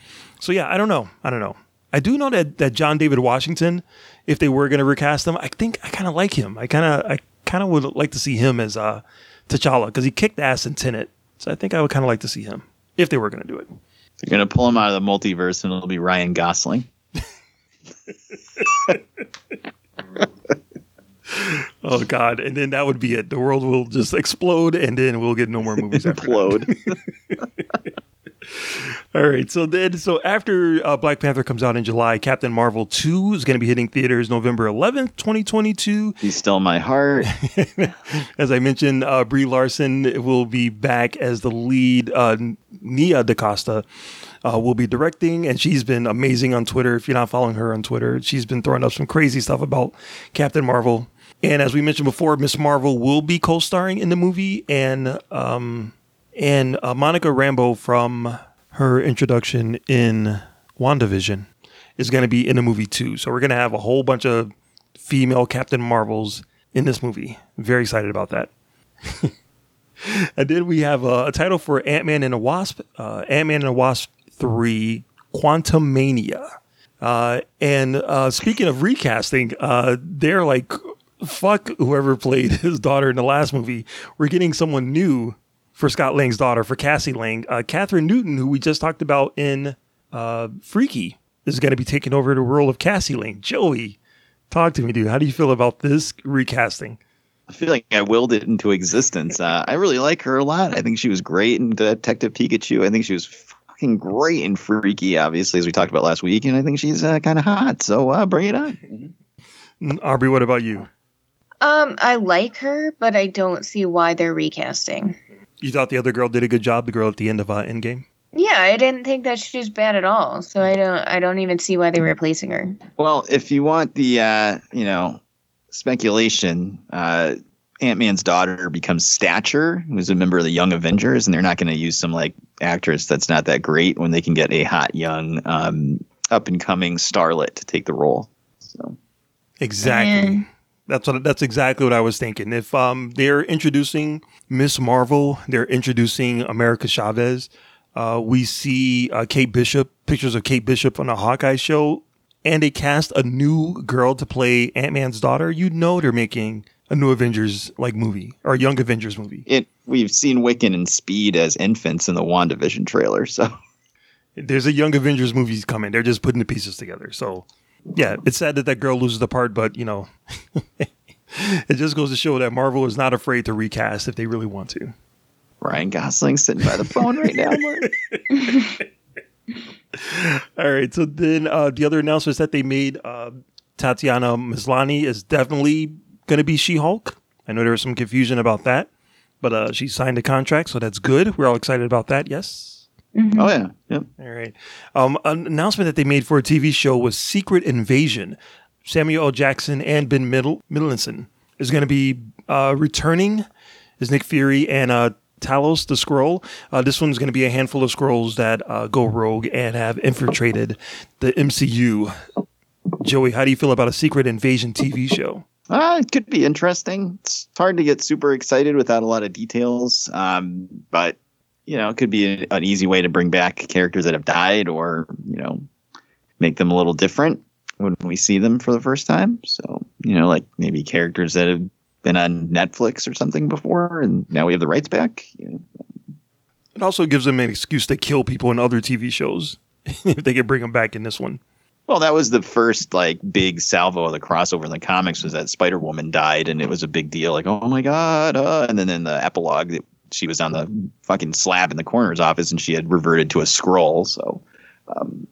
So yeah, I don't know, I don't know. I do know that that John David Washington, if they were going to recast him, I think I kind of like him. I kind of I kind of would like to see him as uh, T'Challa because he kicked ass in Tenet. So I think I would kind of like to see him if they were going to do it. They're gonna pull him out of the multiverse, and it'll be Ryan Gosling. Oh God! And then that would be it. The world will just explode, and then we'll get no more movies. After. Implode. All right. So then, so after uh, Black Panther comes out in July, Captain Marvel two is going to be hitting theaters November eleventh, twenty twenty two. He's still my heart. As I mentioned, uh, Brie Larson will be back as the lead. Uh, Nia DaCosta uh, will be directing, and she's been amazing on Twitter. If you're not following her on Twitter, she's been throwing up some crazy stuff about Captain Marvel. And as we mentioned before, Miss Marvel will be co-starring in the movie, and um, and uh, Monica Rambeau from her introduction in WandaVision is going to be in the movie too. So we're going to have a whole bunch of female Captain Marvels in this movie. Very excited about that. and then we have a, a title for Ant Man and the Wasp, uh, Ant Man and the Wasp 3 Quantumania. Uh, and uh, speaking of recasting, uh, they're like, fuck whoever played his daughter in the last movie. We're getting someone new for Scott Lang's daughter, for Cassie Lang. Uh, Kathryn Newton, who we just talked about in uh, Freaky, is going to be taking over the role of Cassie Lang. Joey, talk to me, dude. How do you feel about this recasting? I feel like I willed it into existence. Uh, I really like her a lot. I think she was great in Detective Pikachu. I think she was fucking great in Freaky, obviously, as we talked about last week. And I think she's uh, kind of hot. So uh, bring it on. Mm, Aubrey, what about you? um, I like her, but I don't see why they're recasting. You thought the other girl did a good job, the girl at the end of uh, Endgame? Yeah, I didn't think that she was bad at all. So I don't, I don't even see why they're replacing her. Well, if you want the, uh, you know, speculation, uh, Ant Man's daughter becomes Stature, who's a member of the Young Avengers, and they're not going to use some like actress that's not that great when they can get a hot young, um, up and coming starlet to take the role. So Exactly. Mm. That's what that's exactly what I was thinking. If um they're introducing Miss Marvel, they're introducing America Chavez. Uh, we see uh, Kate Bishop, pictures of Kate Bishop on the Hawkeye show, and they cast a new girl to play Ant Man's daughter. You know they're making a new Avengers like movie or a Young Avengers movie. it we've seen Wiccan and Speed as infants in the WandaVision trailer. So There's a Young Avengers movie coming. They're just putting the pieces together. So yeah, it's sad that that girl loses the part, but you know, it just goes to show that Marvel is not afraid to recast if they really want to. Ryan Gosling sitting by the phone right now. All right. So then uh, the other announcements that they made, uh, Tatiana Maslany is definitely going to be She Hulk. I know there was some confusion about that, but uh, she signed a contract, so that's good. We're all excited about that. Yes. Oh yeah, yep. All right. Um, an announcement that they made for a TV show was Secret Invasion. Samuel L. Jackson and Ben Middle- Middleton is going to be uh, returning as Nick Fury and uh, Talos the Skrull. Uh, this one's going to be a handful of Skrulls that uh, go rogue and have infiltrated the MCU. Joey, how do you feel about a Secret Invasion TV show? Uh, it could be interesting. It's hard to get super excited without a lot of details. Um, but you know, it could be an easy way to bring back characters that have died, or you know, make them a little different when we see them for the first time. So you know, like maybe characters that have been on Netflix or something before, and now we have the rights back. You know, It also gives them an excuse to kill people in other TV shows if they could bring them back in this one. Well, that was the first like big salvo of the crossover in the comics was that Spider Woman died, and it was a big deal. Like, oh my god! Uh, and then in the epilogue, it, she was on the fucking slab in the coroner's office, and she had reverted to a Skrull. So um,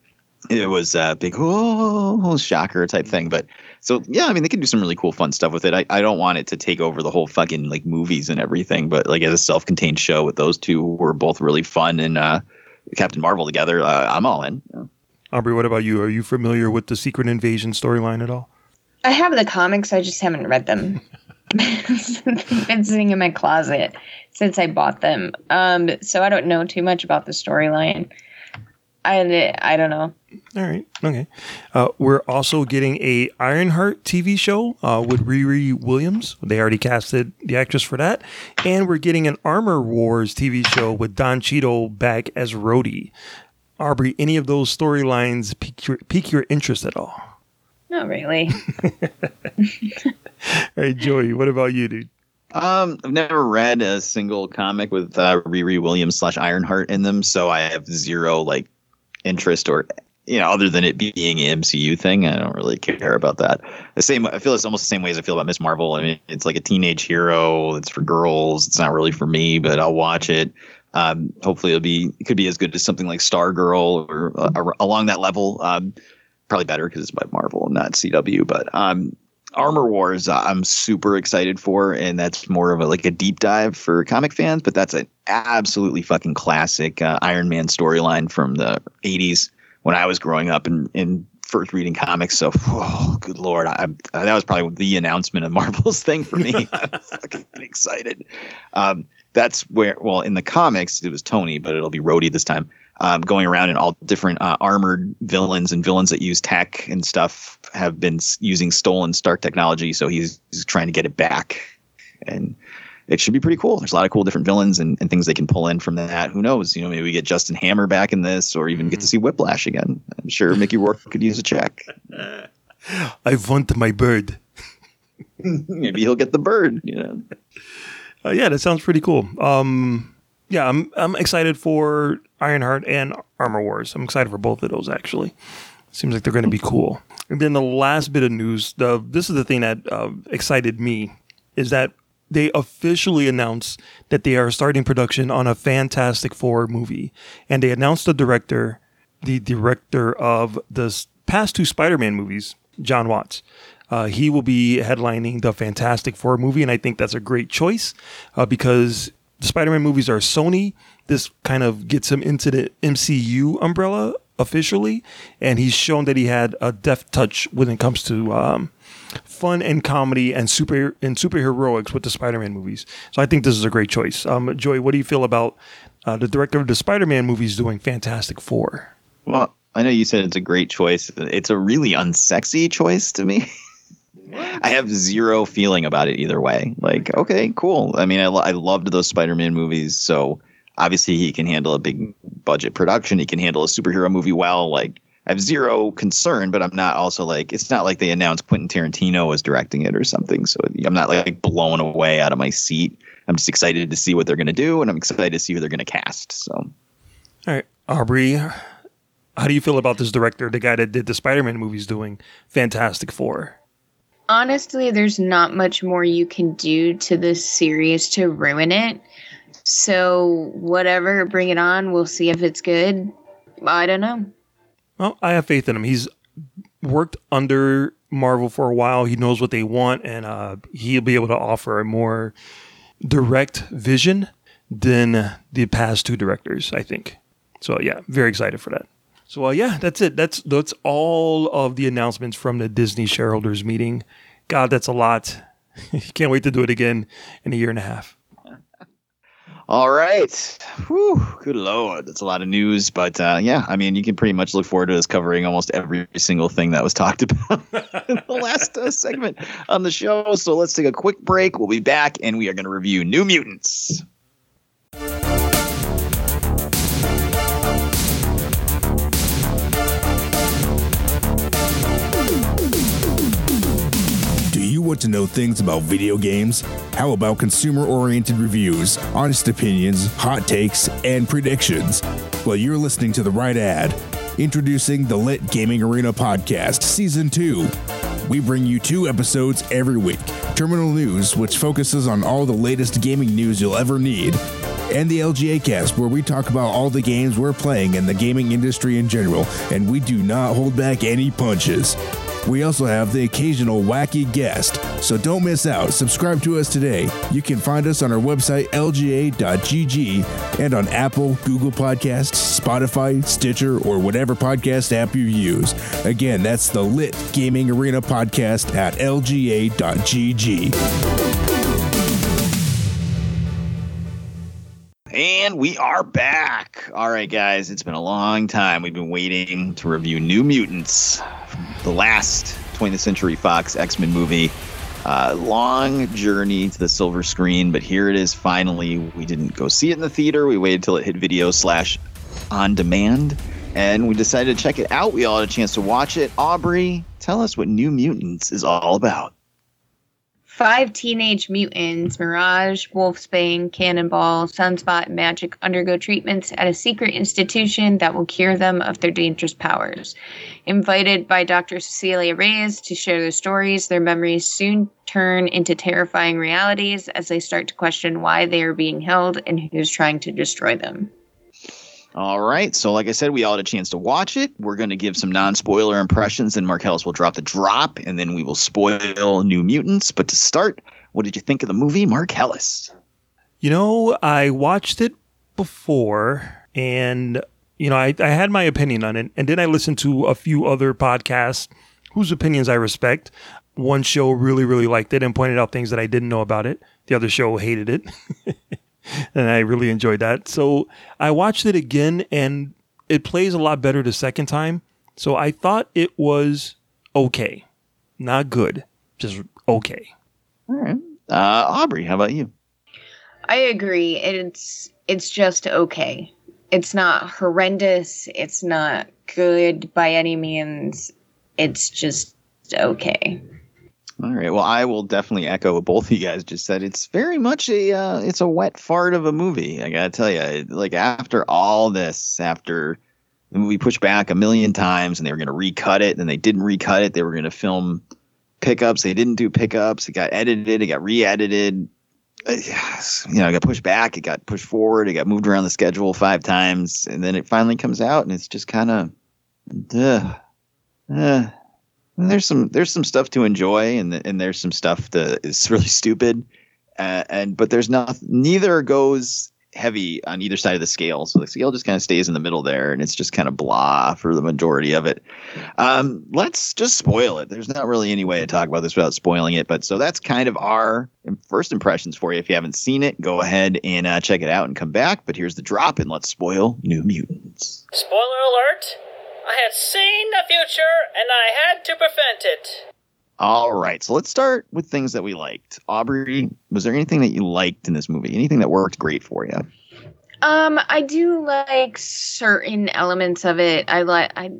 it was a big oh shocker type thing. But so yeah, I mean, they can do some really cool, fun stuff with it. I, I don't want it to take over the whole fucking like movies and everything, but like as a self-contained show with those two were both really fun and uh, Captain Marvel together, uh, I'm all in. Yeah. Aubrey, what about you? Are you familiar with the Secret Invasion storyline at all? I have the comics, I just haven't read them. They've been sitting in my closet since I bought them. Um, so I don't know too much about the storyline. I I don't know. All right. Okay. Uh, we're also getting a Ironheart TV show uh, with Riri Williams. They already casted the actress for that, and we're getting an Armor Wars TV show with Don Cheadle back as Rhodey. Aubrey, any of those storylines pique your, pique your interest at all? Not really. Right, Joey, what about you, dude? Um, I've never read a single comic with uh, Riri Williams slash Ironheart in them, so I have zero like interest or you know, other than it being an MCU thing, I don't really care about that. The same, I feel it's almost the same way as I feel about Miss Marvel. I mean, it's like a teenage hero. It's for girls. It's not really for me, but I'll watch it. Um, hopefully, it'll be it could be as good as something like Stargirl or uh, along that level. Um, probably better because it's by Marvel and not CW. But um, Armor Wars, uh, I'm super excited for, and that's more of a like a deep dive for comic fans. But that's an absolutely fucking classic uh, Iron Man storyline from the '80s when I was growing up and, and first reading comics. So, oh, good lord, I, I, that was probably the announcement of Marvel's thing for me. I'm fucking excited. Um, that's where, well, in the comics it was Tony, but it'll be Rhodey this time. Um, going around and all different uh, armored villains and villains that use tech and stuff have been using stolen Stark technology. So he's, he's trying to get it back, and it should be pretty cool. There's a lot of cool different villains and, and things they can pull in from that. Who knows? You know, maybe we get Justin Hammer back in this, or even get to see Whiplash again. I'm sure Mickey Rourke could use a check. I want my bird. maybe he'll get the bird. You know. Uh, yeah, that sounds pretty cool. Um, yeah, I'm I'm excited for Ironheart and Armor Wars. I'm excited for both of those actually. Seems like they're going to be cool. And then the last bit of news, the this is the thing that uh, excited me, is that they officially announced that they are starting production on a Fantastic Four movie, and they announced the director, the director of the past two Spider-Man movies, John Watts. Uh, he will be headlining the Fantastic Four movie, and I think that's a great choice uh, because the Spider-Man movies are Sony. This kind of gets him into the MCU umbrella officially, and he's shown that he had a deft touch when it comes to um, fun and comedy and super and superheroics with the Spider-Man movies. So I think this is a great choice. Um, Joey, what do you feel about uh, the director of the Spider-Man movies doing Fantastic Four? Well, I know you said it's a great choice. It's a really unsexy choice to me. I have zero feeling about it either way. Like, okay, cool. I mean, I, I loved those Spider-Man movies, so obviously he can handle a big budget production. He can handle a superhero movie well. Like, I have zero concern, but I'm not also like it's not like they announced Quentin Tarantino was directing it or something. So I'm not like blown away out of my seat. I'm just excited to see what they're going to do, and I'm excited to see who they're going to cast. So All right, Aubrey, how do you feel about this director, the guy that did the Spider-Man movies, doing Fantastic Four? Honestly, there's not much more you can do to this series to ruin it. So, whatever, bring it on. We'll see if it's good. I don't know. Well, I have faith in him. He's worked under Marvel for a while. He knows what they want, and uh, he'll be able to offer a more direct vision than the past two directors. I think. So yeah, very excited for that. So uh, yeah, that's it. That's that's all of the announcements from the Disney shareholders meeting. God, that's a lot. Can't wait to do it again in a year and a half. All right. Whew, good lord, that's a lot of news. But uh, yeah, I mean, you can pretty much look forward to us covering almost every single thing that was talked about in the last uh, segment on the show. So let's take a quick break. We'll be back, and we are going to review New Mutants. Want to know things about video games? How about consumer oriented reviews, honest opinions, hot takes, and predictions? Well, you're listening to the right ad. Introducing the Lit Gaming Arena Podcast, Season 2. We bring you two episodes every week Terminal News, which focuses on all the latest gaming news you'll ever need, and the LGA Cast, where we talk about all the games we're playing and the gaming industry in general, and we do not hold back any punches. We also have the occasional wacky guest, so don't miss out. Subscribe to us today. You can find us on our website, lga.gg, and on Apple, Google Podcasts, Spotify, Stitcher, or whatever podcast app you use. Again, that's the Lit Gaming Arena Podcast at lga.gg. And we are back. All right, guys, it's been a long time. We've been waiting to review New Mutants, the last 20th Century Fox X Men movie. Uh, long journey to the silver screen, but here it is finally. We didn't go see it in the theater. We waited till it hit video slash on demand, and we decided to check it out. We all had a chance to watch it. Aubrey, tell us what New Mutants is all about. Five teenage mutants, Mirage, Wolfsbane, Cannonball, Sunspot, and Magik, undergo treatments at a secret institution that will cure them of their dangerous powers. Invited by Dr. Cecilia Reyes to share their stories, their memories soon turn into terrifying realities as they start to question why they are being held and who's trying to destroy them. All right. So, like I said, we all had a chance to watch it. We're going to give some non spoiler impressions, and Marcellus will drop the drop, and then we will spoil New Mutants. But to start, what did you think of the movie, Marcellus? You know, I watched it before and, you know, I, I had my opinion on it. And then I listened to a few other podcasts whose opinions I respect. One show really, really liked it and pointed out things that I didn't know about it. The other show hated it. and I really enjoyed that. So I watched it again and it plays a lot better the second time. So I thought it was okay. Not good, just okay. All right. Uh, Aubrey, how about you? I agree. It's it's just okay. It's not horrendous. It's not good by any means. It's just okay. All right. Well, I will definitely echo what both of you guys just said. It's very much a uh, it's a wet fart of a movie. I gotta tell you, like after all this, after the movie pushed back a million times, and they were to recut it, and they didn't recut it. They were to film pickups. They didn't do pickups. It got edited. It got re-edited. Uh, You know, it got pushed back. It got pushed forward. It got moved around the schedule five times, and then it finally comes out, and it's just kind of, uh, uh, there's some there's some stuff to enjoy, and and there's some stuff that is really stupid, uh, and but there's not neither goes heavy on either side of the scale, so the scale just kind of stays in the middle there, and it's just kind of blah for the majority of it. Um, let's just spoil it. There's not really any way to talk about this without spoiling it, but so that's kind of our first impressions for you. If you haven't seen it, go ahead and uh, check it out and come back. But here's the drop, and let's spoil New Mutants. Spoiler alert! I had seen the future and I had to prevent it. All right, so let's start with things that we liked. Aubrey, was there anything that you liked in this movie? Anything that worked great for you? Um, I do like certain elements of it. I like I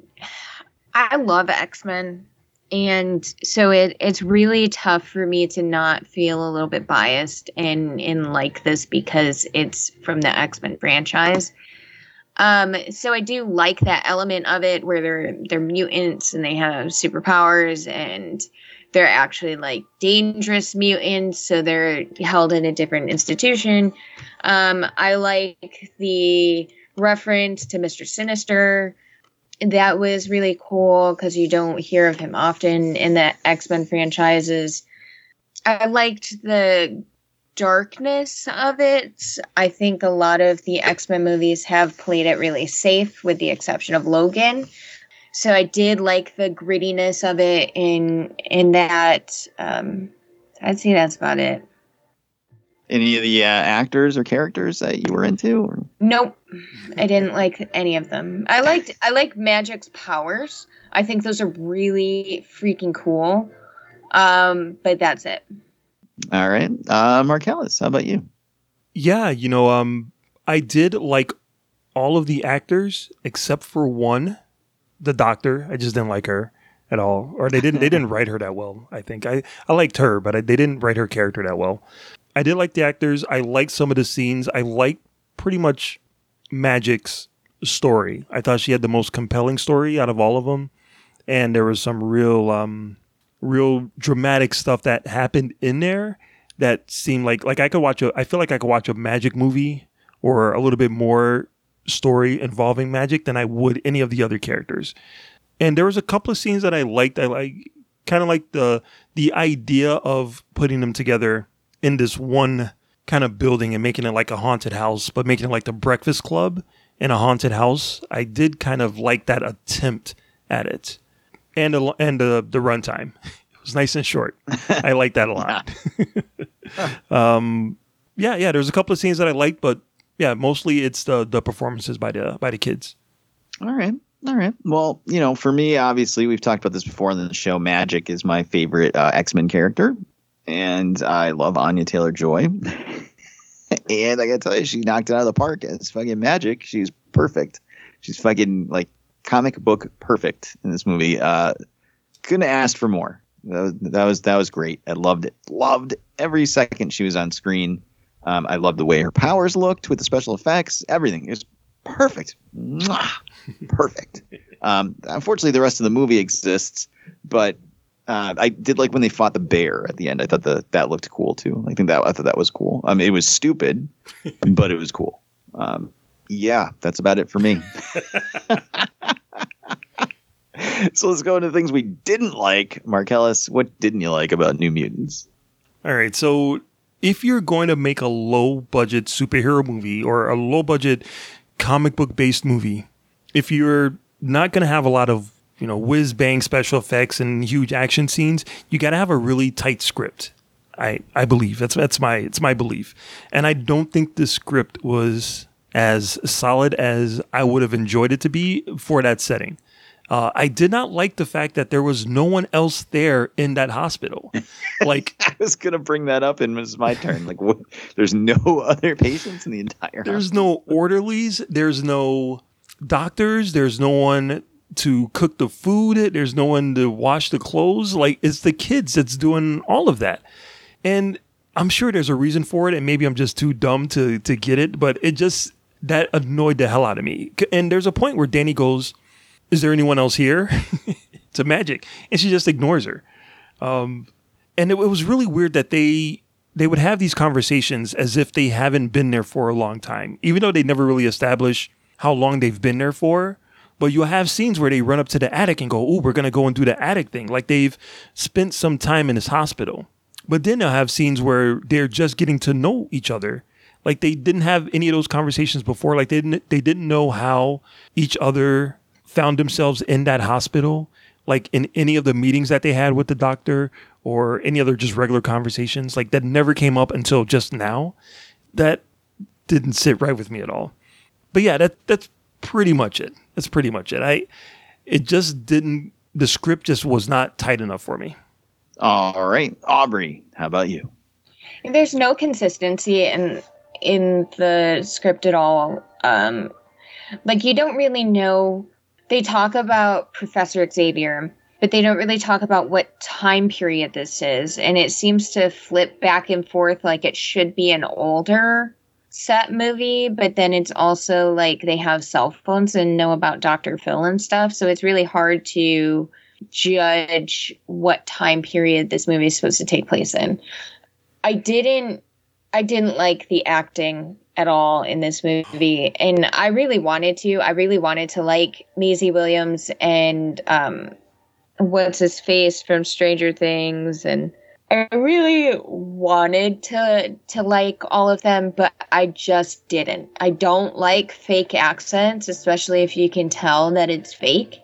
I love X-Men. And so it it's really tough for me to not feel a little bit biased and in like this because it's from the X-Men franchise. Um, so I do like that element of it where they're they're mutants and they have superpowers and they're actually like dangerous mutants, so they're held in a different institution. Um, I like the reference to Mr. Sinister. That was really cool because you don't hear of him often in the X Men franchises. I liked the darkness of it. I think a lot of the X Men movies have played it really safe, with the exception of Logan. So I did like the grittiness of it in in that. Um, I'd say that's about it. Any of the uh, actors or characters that you were into? Or? Nope, I didn't like any of them. I liked I like Magik's powers. I think those are really freaking cool. Um, but that's it. All right, uh, Marcellus, how about you? Yeah, you know, um, I did like all of the actors except for one, the doctor. I just didn't like her. at all, or they didn't they didn't write her that well. I think I I liked her, but I, they didn't write her character that well. I did like the actors. I liked some of the scenes. I liked pretty much Magik's story. I thought she had the most compelling story out of all of them, and there was some real um real dramatic stuff that happened in there that seemed like like I could watch a I feel like I could watch a Magik movie or a little bit more story involving Magik than I would any of the other characters. And there was a couple of scenes that I liked. I like kind of like the the idea of putting them together in this one kind of building and making it like a haunted house, but making it like the Breakfast Club in a haunted house. I did kind of like that attempt at it, and the, and the the runtime. It was nice and short. I like that a lot. um, yeah, yeah. There's a couple of scenes that I liked, but yeah, mostly it's the the performances by the by the kids. All right. All right. Well, you know, for me, obviously, we've talked about this before on the show. Magik is my favorite uh, X Men character, and I love Anya Taylor Joy. and I gotta tell you, she knocked it out of the park. It's fucking magic. She's perfect. She's fucking like comic book perfect in this movie. Uh, couldn't ask for more. That was, that was great. I loved it. Loved every second she was on screen. Um, I loved the way her powers looked with the special effects. Everything it was perfect. Mwah! perfect. Um, unfortunately, the rest of the movie exists, but uh, I did like when they fought the bear at the end. I thought that that looked cool too. I think that I thought that was cool. I mean, it was stupid, but it was cool. Um, yeah, that's about it for me. so let's go into things we didn't like. Marcellus, what didn't you like about New Mutants? All right, so if you're going to make a low budget superhero movie or a low budget comic book based movie, if you're not going to have a lot of you know whiz bang special effects and huge action scenes, you got to have a really tight script. I I believe that's that's my it's my belief, and I don't think the script was as solid as I would have enjoyed it to be for that setting. Uh, I did not like the fact that there was no one else there in that hospital. Like I was gonna bring that up, and it was my turn. Like, what, there's no other patients in the entire. There's no orderlies. There's no doctors. There's no one to cook the food. There's no one to wash the clothes. Like it's the kids that's doing all of that, and I'm sure there's a reason for it. And maybe I'm just too dumb to to get it, but it just that annoyed the hell out of me. And there's a point where Danny goes is there anyone else here? it's a magic. And she just ignores her. Um, and it, it, was really weird that they they would have these conversations as if they haven't been there for a long time, even though they never really establish how long they've been there for. But you'll have scenes where they run up to the attic and go, "Oh, we're gonna go and do the attic thing," like they've spent some time in this hospital. But then they'll have scenes where they're just getting to know each other, like they didn't have any of those conversations before. Like they didn't they didn't know how each other found themselves in that hospital, like in any of the meetings that they had with the doctor or any other just regular conversations, like that never came up until just now. That didn't sit right with me at all. But yeah, that that's pretty much it. That's pretty much it. I it just didn't the script just was not tight enough for me. All right. Aubrey, how about you? There's no consistency in in the script at all. Um like you don't really know they talk about Professor Xavier, but they don't really talk about what time period this is. And it seems to flip back and forth like it should be an older set movie, but then it's also like they have cell phones and know about Dr. Phil and stuff. So it's really hard to judge what time period this movie is supposed to take place in. I didn't I didn't like the acting at all in this movie. And I really wanted to. I really wanted to like Maisie Williams and um what's his face from Stranger Things and I really wanted to to like all of them, but I just didn't. I don't like fake accents, especially if you can tell that it's fake.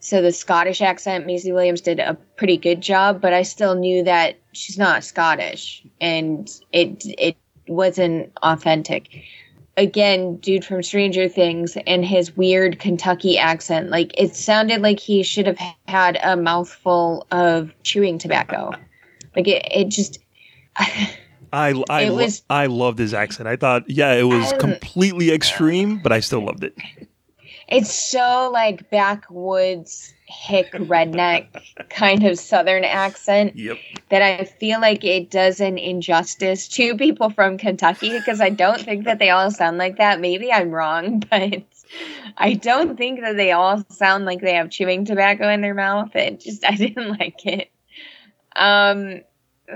So the Scottish accent, Maisie Williams did a pretty good job, but I still knew that she's not Scottish, and it it wasn't authentic. Again, dude from Stranger Things and his weird Kentucky accent, like it sounded like he should have had a mouthful of chewing tobacco. Like it, it just. I I, It was- I loved his accent. I thought, yeah, it was I- completely extreme, but I still loved it. it's so like backwoods hick redneck kind of southern accent Yep. that I feel like it does an injustice to people from Kentucky because I don't think that they all sound like that. Maybe I'm wrong, but I don't think that they all sound like they have chewing tobacco in their mouth. It just I didn't like it. Um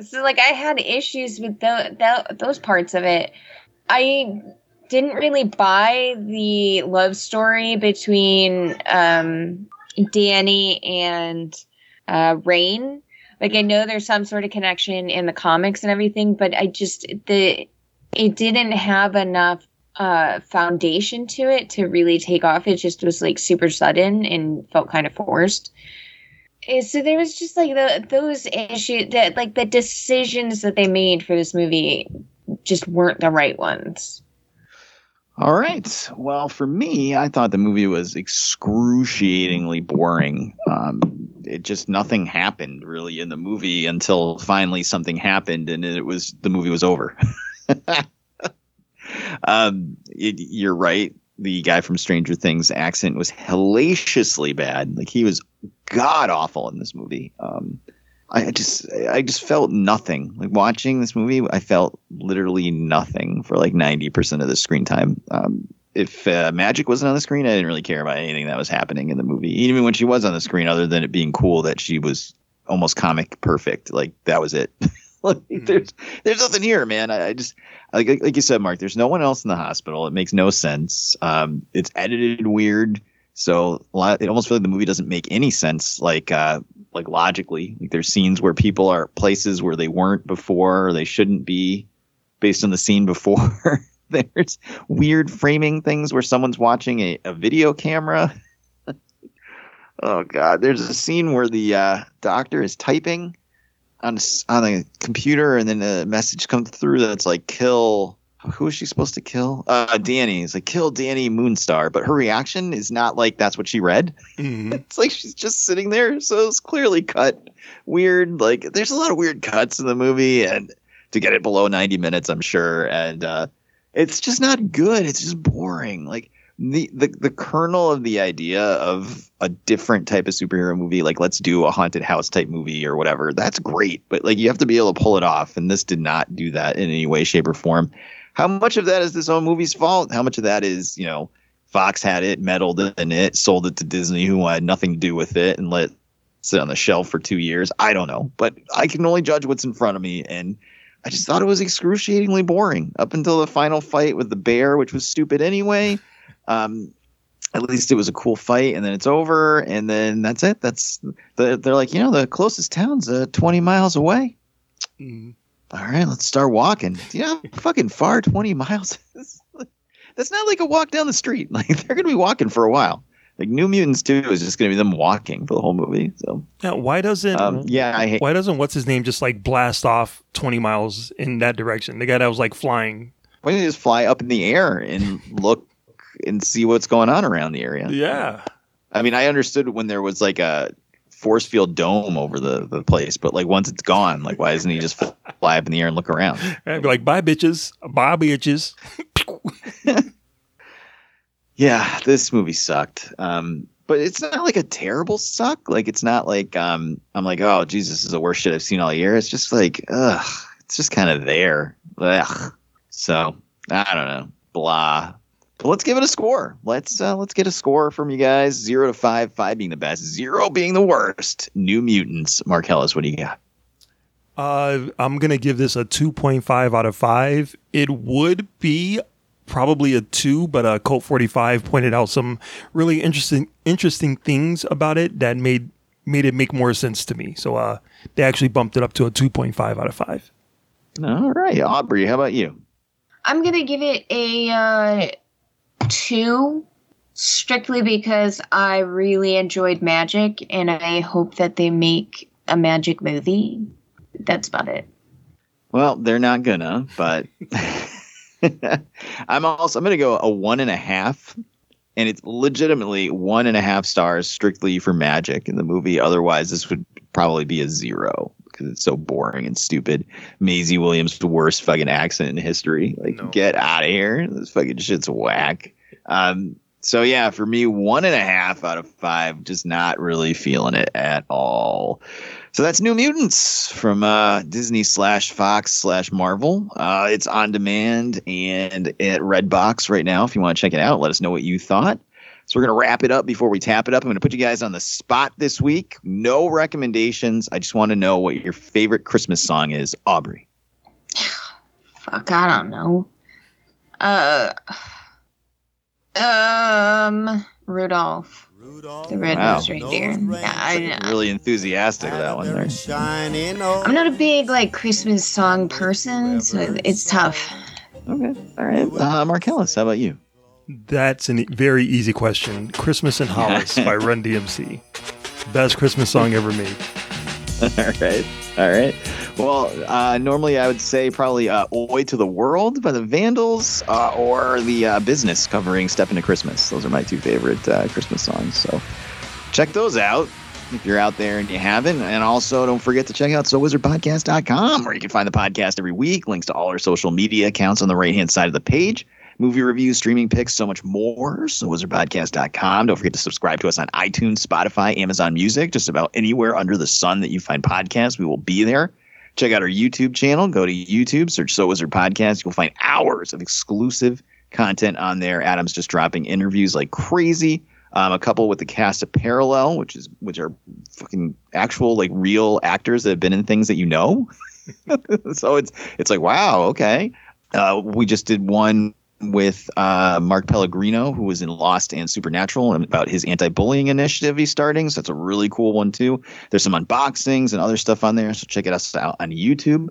so like I had issues with tho- tho- those parts of it. I didn't really buy the love story between um Dani and uh Rahne. Like I know there's some sort of connection in the comics and everything, but I just the it didn't have enough uh foundation to it to really take off. It just was like super sudden and felt kind of forced. Eh, So there was just like the those issues that like the decisions that they made for this movie just weren't the right ones. All right. Well, for me, I thought the movie was excruciatingly boring. Um, it just nothing happened really in the movie until finally something happened, and it was the movie was over. um, it, you're right. The guy from Stranger Things accent was hellaciously bad. Like he was god awful in this movie. Um, I just I just felt nothing. Like watching this movie, I felt literally nothing for like ninety percent of the screen time. Um, if uh, Magik wasn't on the screen, I didn't really care about anything that was happening in the movie. Even when she was on the screen, other than it being cool that she was almost comic perfect, like that was it. like, There's there's nothing here, man. I, I just like like you said, Mark. There's no one else in the hospital. It makes no sense. Um, it's edited weird. So it almost feels like the movie doesn't make any sense, like uh, like logically. Like there's scenes where people are places where they weren't before, or they shouldn't be, based on the scene before. there's weird framing things where someone's watching a, a video camera. oh god, there's a scene where the uh, doctor is typing on on a computer, and then a message comes through that's like kill. Who is she supposed to kill? Uh, Dani. It's like kill Dani Moonstar, but her reaction is not like that's what she read. it's like she's just sitting there, so it's clearly cut weird. Like there's a lot of weird cuts in the movie, and to get it below 90 minutes, I'm sure, and uh, it's just not good. It's just boring. Like the, the the kernel of the idea of a different type of superhero movie, like let's do a haunted house type movie or whatever. That's great, but like you have to be able to pull it off, and this did not do that in any way, shape, or form. How much of that is this own movie's fault? How much of that is you know Fox had it, meddled in it, sold it to Disney, who had nothing to do with it, and let it sit on the shelf for two years? I don't know, but I can only judge what's in front of me, and I just thought it was excruciatingly boring up until the final fight with the bear, which was stupid anyway. Um, at least it was a cool fight, and then it's over, and then that's it. That's the, they're like, you know, the closest town's uh, 20 miles away. All right, let's start walking. Do you know how fucking far 20 miles is? That's not like a walk down the street. Like they're gonna be walking for a while. Like New Mutants 2 is just gonna be them walking for the whole movie. So Now, why doesn't Um, yeah, I hate- why doesn't what's his name just like blast off twenty miles in that direction? The guy that was like flying. why don't you just fly up in the air and look and see what's going on around the area? Yeah. I mean, I understood when there was like a force field dome over the, the place, but like once it's gone, like why doesn't he just fly up in the air and look around? I'd be like, bye bitches, bye bitches. Yeah, this movie sucked. Um, but it's not like a terrible suck. Like it's not like um, I'm like, oh Jesus, is the worst shit I've seen all year. It's just like, ugh, it's just kind of there. Ugh. So I don't know, blah. But let's give it a score. Let's uh, let's get a score from you guys. Zero to five, five being the best, zero being the worst. New Mutants. Marcellus, what do you got? Uh, I'm gonna give this a 2.5 out of five. It would be probably a two, but uh, Colt 45 pointed out some really interesting interesting things about it that made made it make more sense to me. So uh, they actually bumped it up to a 2.5 out of five. All right, Aubrey, how about you? I'm gonna give it a uh, two, strictly because I really enjoyed Magik, and I hope that they make a Magik movie. That's about it. Well, they're not gonna, but I'm also I'm gonna go a one and a half, and it's legitimately one and a half stars strictly for Magik in the movie. Otherwise, this would probably be a zero because it's so boring and stupid. Maisie Williams, the worst fucking accent in history. Like, get out of here! This fucking shit's whack. Um, So yeah, for me, one and a half out of five, just not really feeling it at all. So that's New Mutants from uh, Disney slash Fox slash Marvel. Uh, it's on demand and at Redbox right now. If you want to check it out, let us know what you thought. So we're gonna wrap it up before we tap it up. I'm gonna put you guys on the spot this week. No recommendations. I just want to know what your favorite Christmas song is, Aubrey. Fuck, I don't know. Uh, um, Rudolph. The red-nosed Wow. reindeer. Yeah, I, Really enthusiastic of that one there. I'm not a big like Christmas song person, so it's tough. Okay, all right. Uh, Marcellus, how about you? That's a very easy question. Christmas in Hollis by Run DMC. Best Christmas song ever made. all right. All right. Well, uh, normally I would say probably uh, Oi to the World by the Vandals uh, or the uh, Business covering Step into Christmas. Those are my two favorite uh, Christmas songs. So check those out if you're out there and you haven't. And also don't forget to check out SoWizardPodcast.com where you can find the podcast every week. Links to all our social media accounts on the right hand side of the page. Movie reviews, streaming picks, so much more. So wizardpodcast.com. Don't forget to subscribe to us on iTunes, Spotify, Amazon Music, just about anywhere under the sun that you find podcasts. We will be there. Check out our YouTube channel. Go to YouTube, search So Was Wizard Podcast. You'll find hours of exclusive content on there. Adam's just dropping interviews like crazy. Um, a couple with the cast of Parallel, which is which are fucking actual like real actors that have been in things that you know. so it's it's like wow, okay. Uh, we just did one with uh, Mark Pellegrino, who was in Lost and Supernatural, and about his anti-bullying initiative he's starting. So that's a really cool one too. There's some unboxings and other stuff on there, so check it out on YouTube.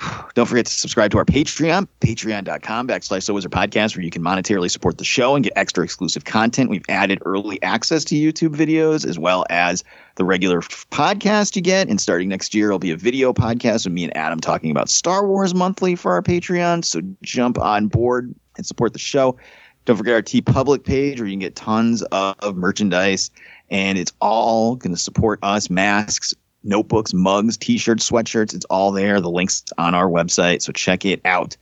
Don't forget to subscribe to our Patreon, patreon.com backslash So Wizard Podcast, where you can monetarily support the show and get extra exclusive content. We've added early access to YouTube videos as well as the regular podcast you get. And starting next year, it'll be a video podcast with me and Adam talking about Star Wars monthly for our Patreon. So jump on board and support the show. Don't forget our TeePublic page where you can get tons of, merchandise, and it's all going to support us. Masks, notebooks, mugs, t-shirts, sweatshirts. It's all there. The links on our website, so check it out.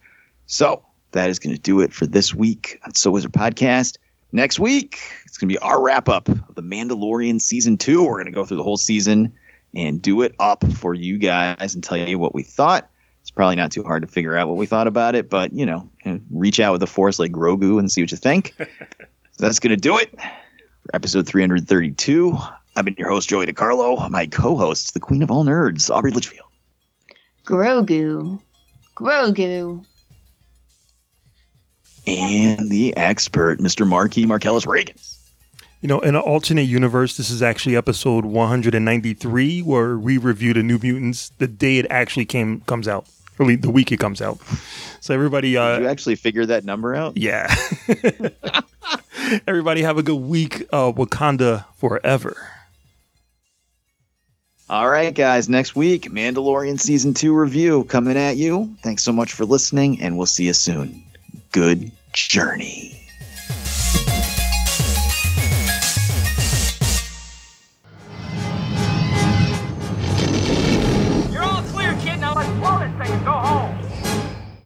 So that is going to do it for this week on So Wizard Podcast. Next week, it's going to be our wrap up of the Mandalorian season two. We're going to go through the whole season and do it up for you guys and tell you what we thought. It's probably not too hard to figure out what we thought about it, but you know, reach out with a force like Grogu and see what you think. so that's going to do it for episode 332. I've been your host, Joey DiCarlo. My co host, the queen of all nerds, Aubrey Litchfield. Grogu. Grogu. And the expert, Mr. Markey Marcellus Reagan. You know, in an alternate universe, this is actually episode 193, where we review the New Mutants the day it actually came comes out, le- the week it comes out. So everybody, uh, Did you actually figure that number out? yeah, everybody have a good week. Uh, Wakanda forever. All right, guys. Next week, Mandalorian season two review coming at you. Thanks so much for listening, and we'll see you soon. Good journey.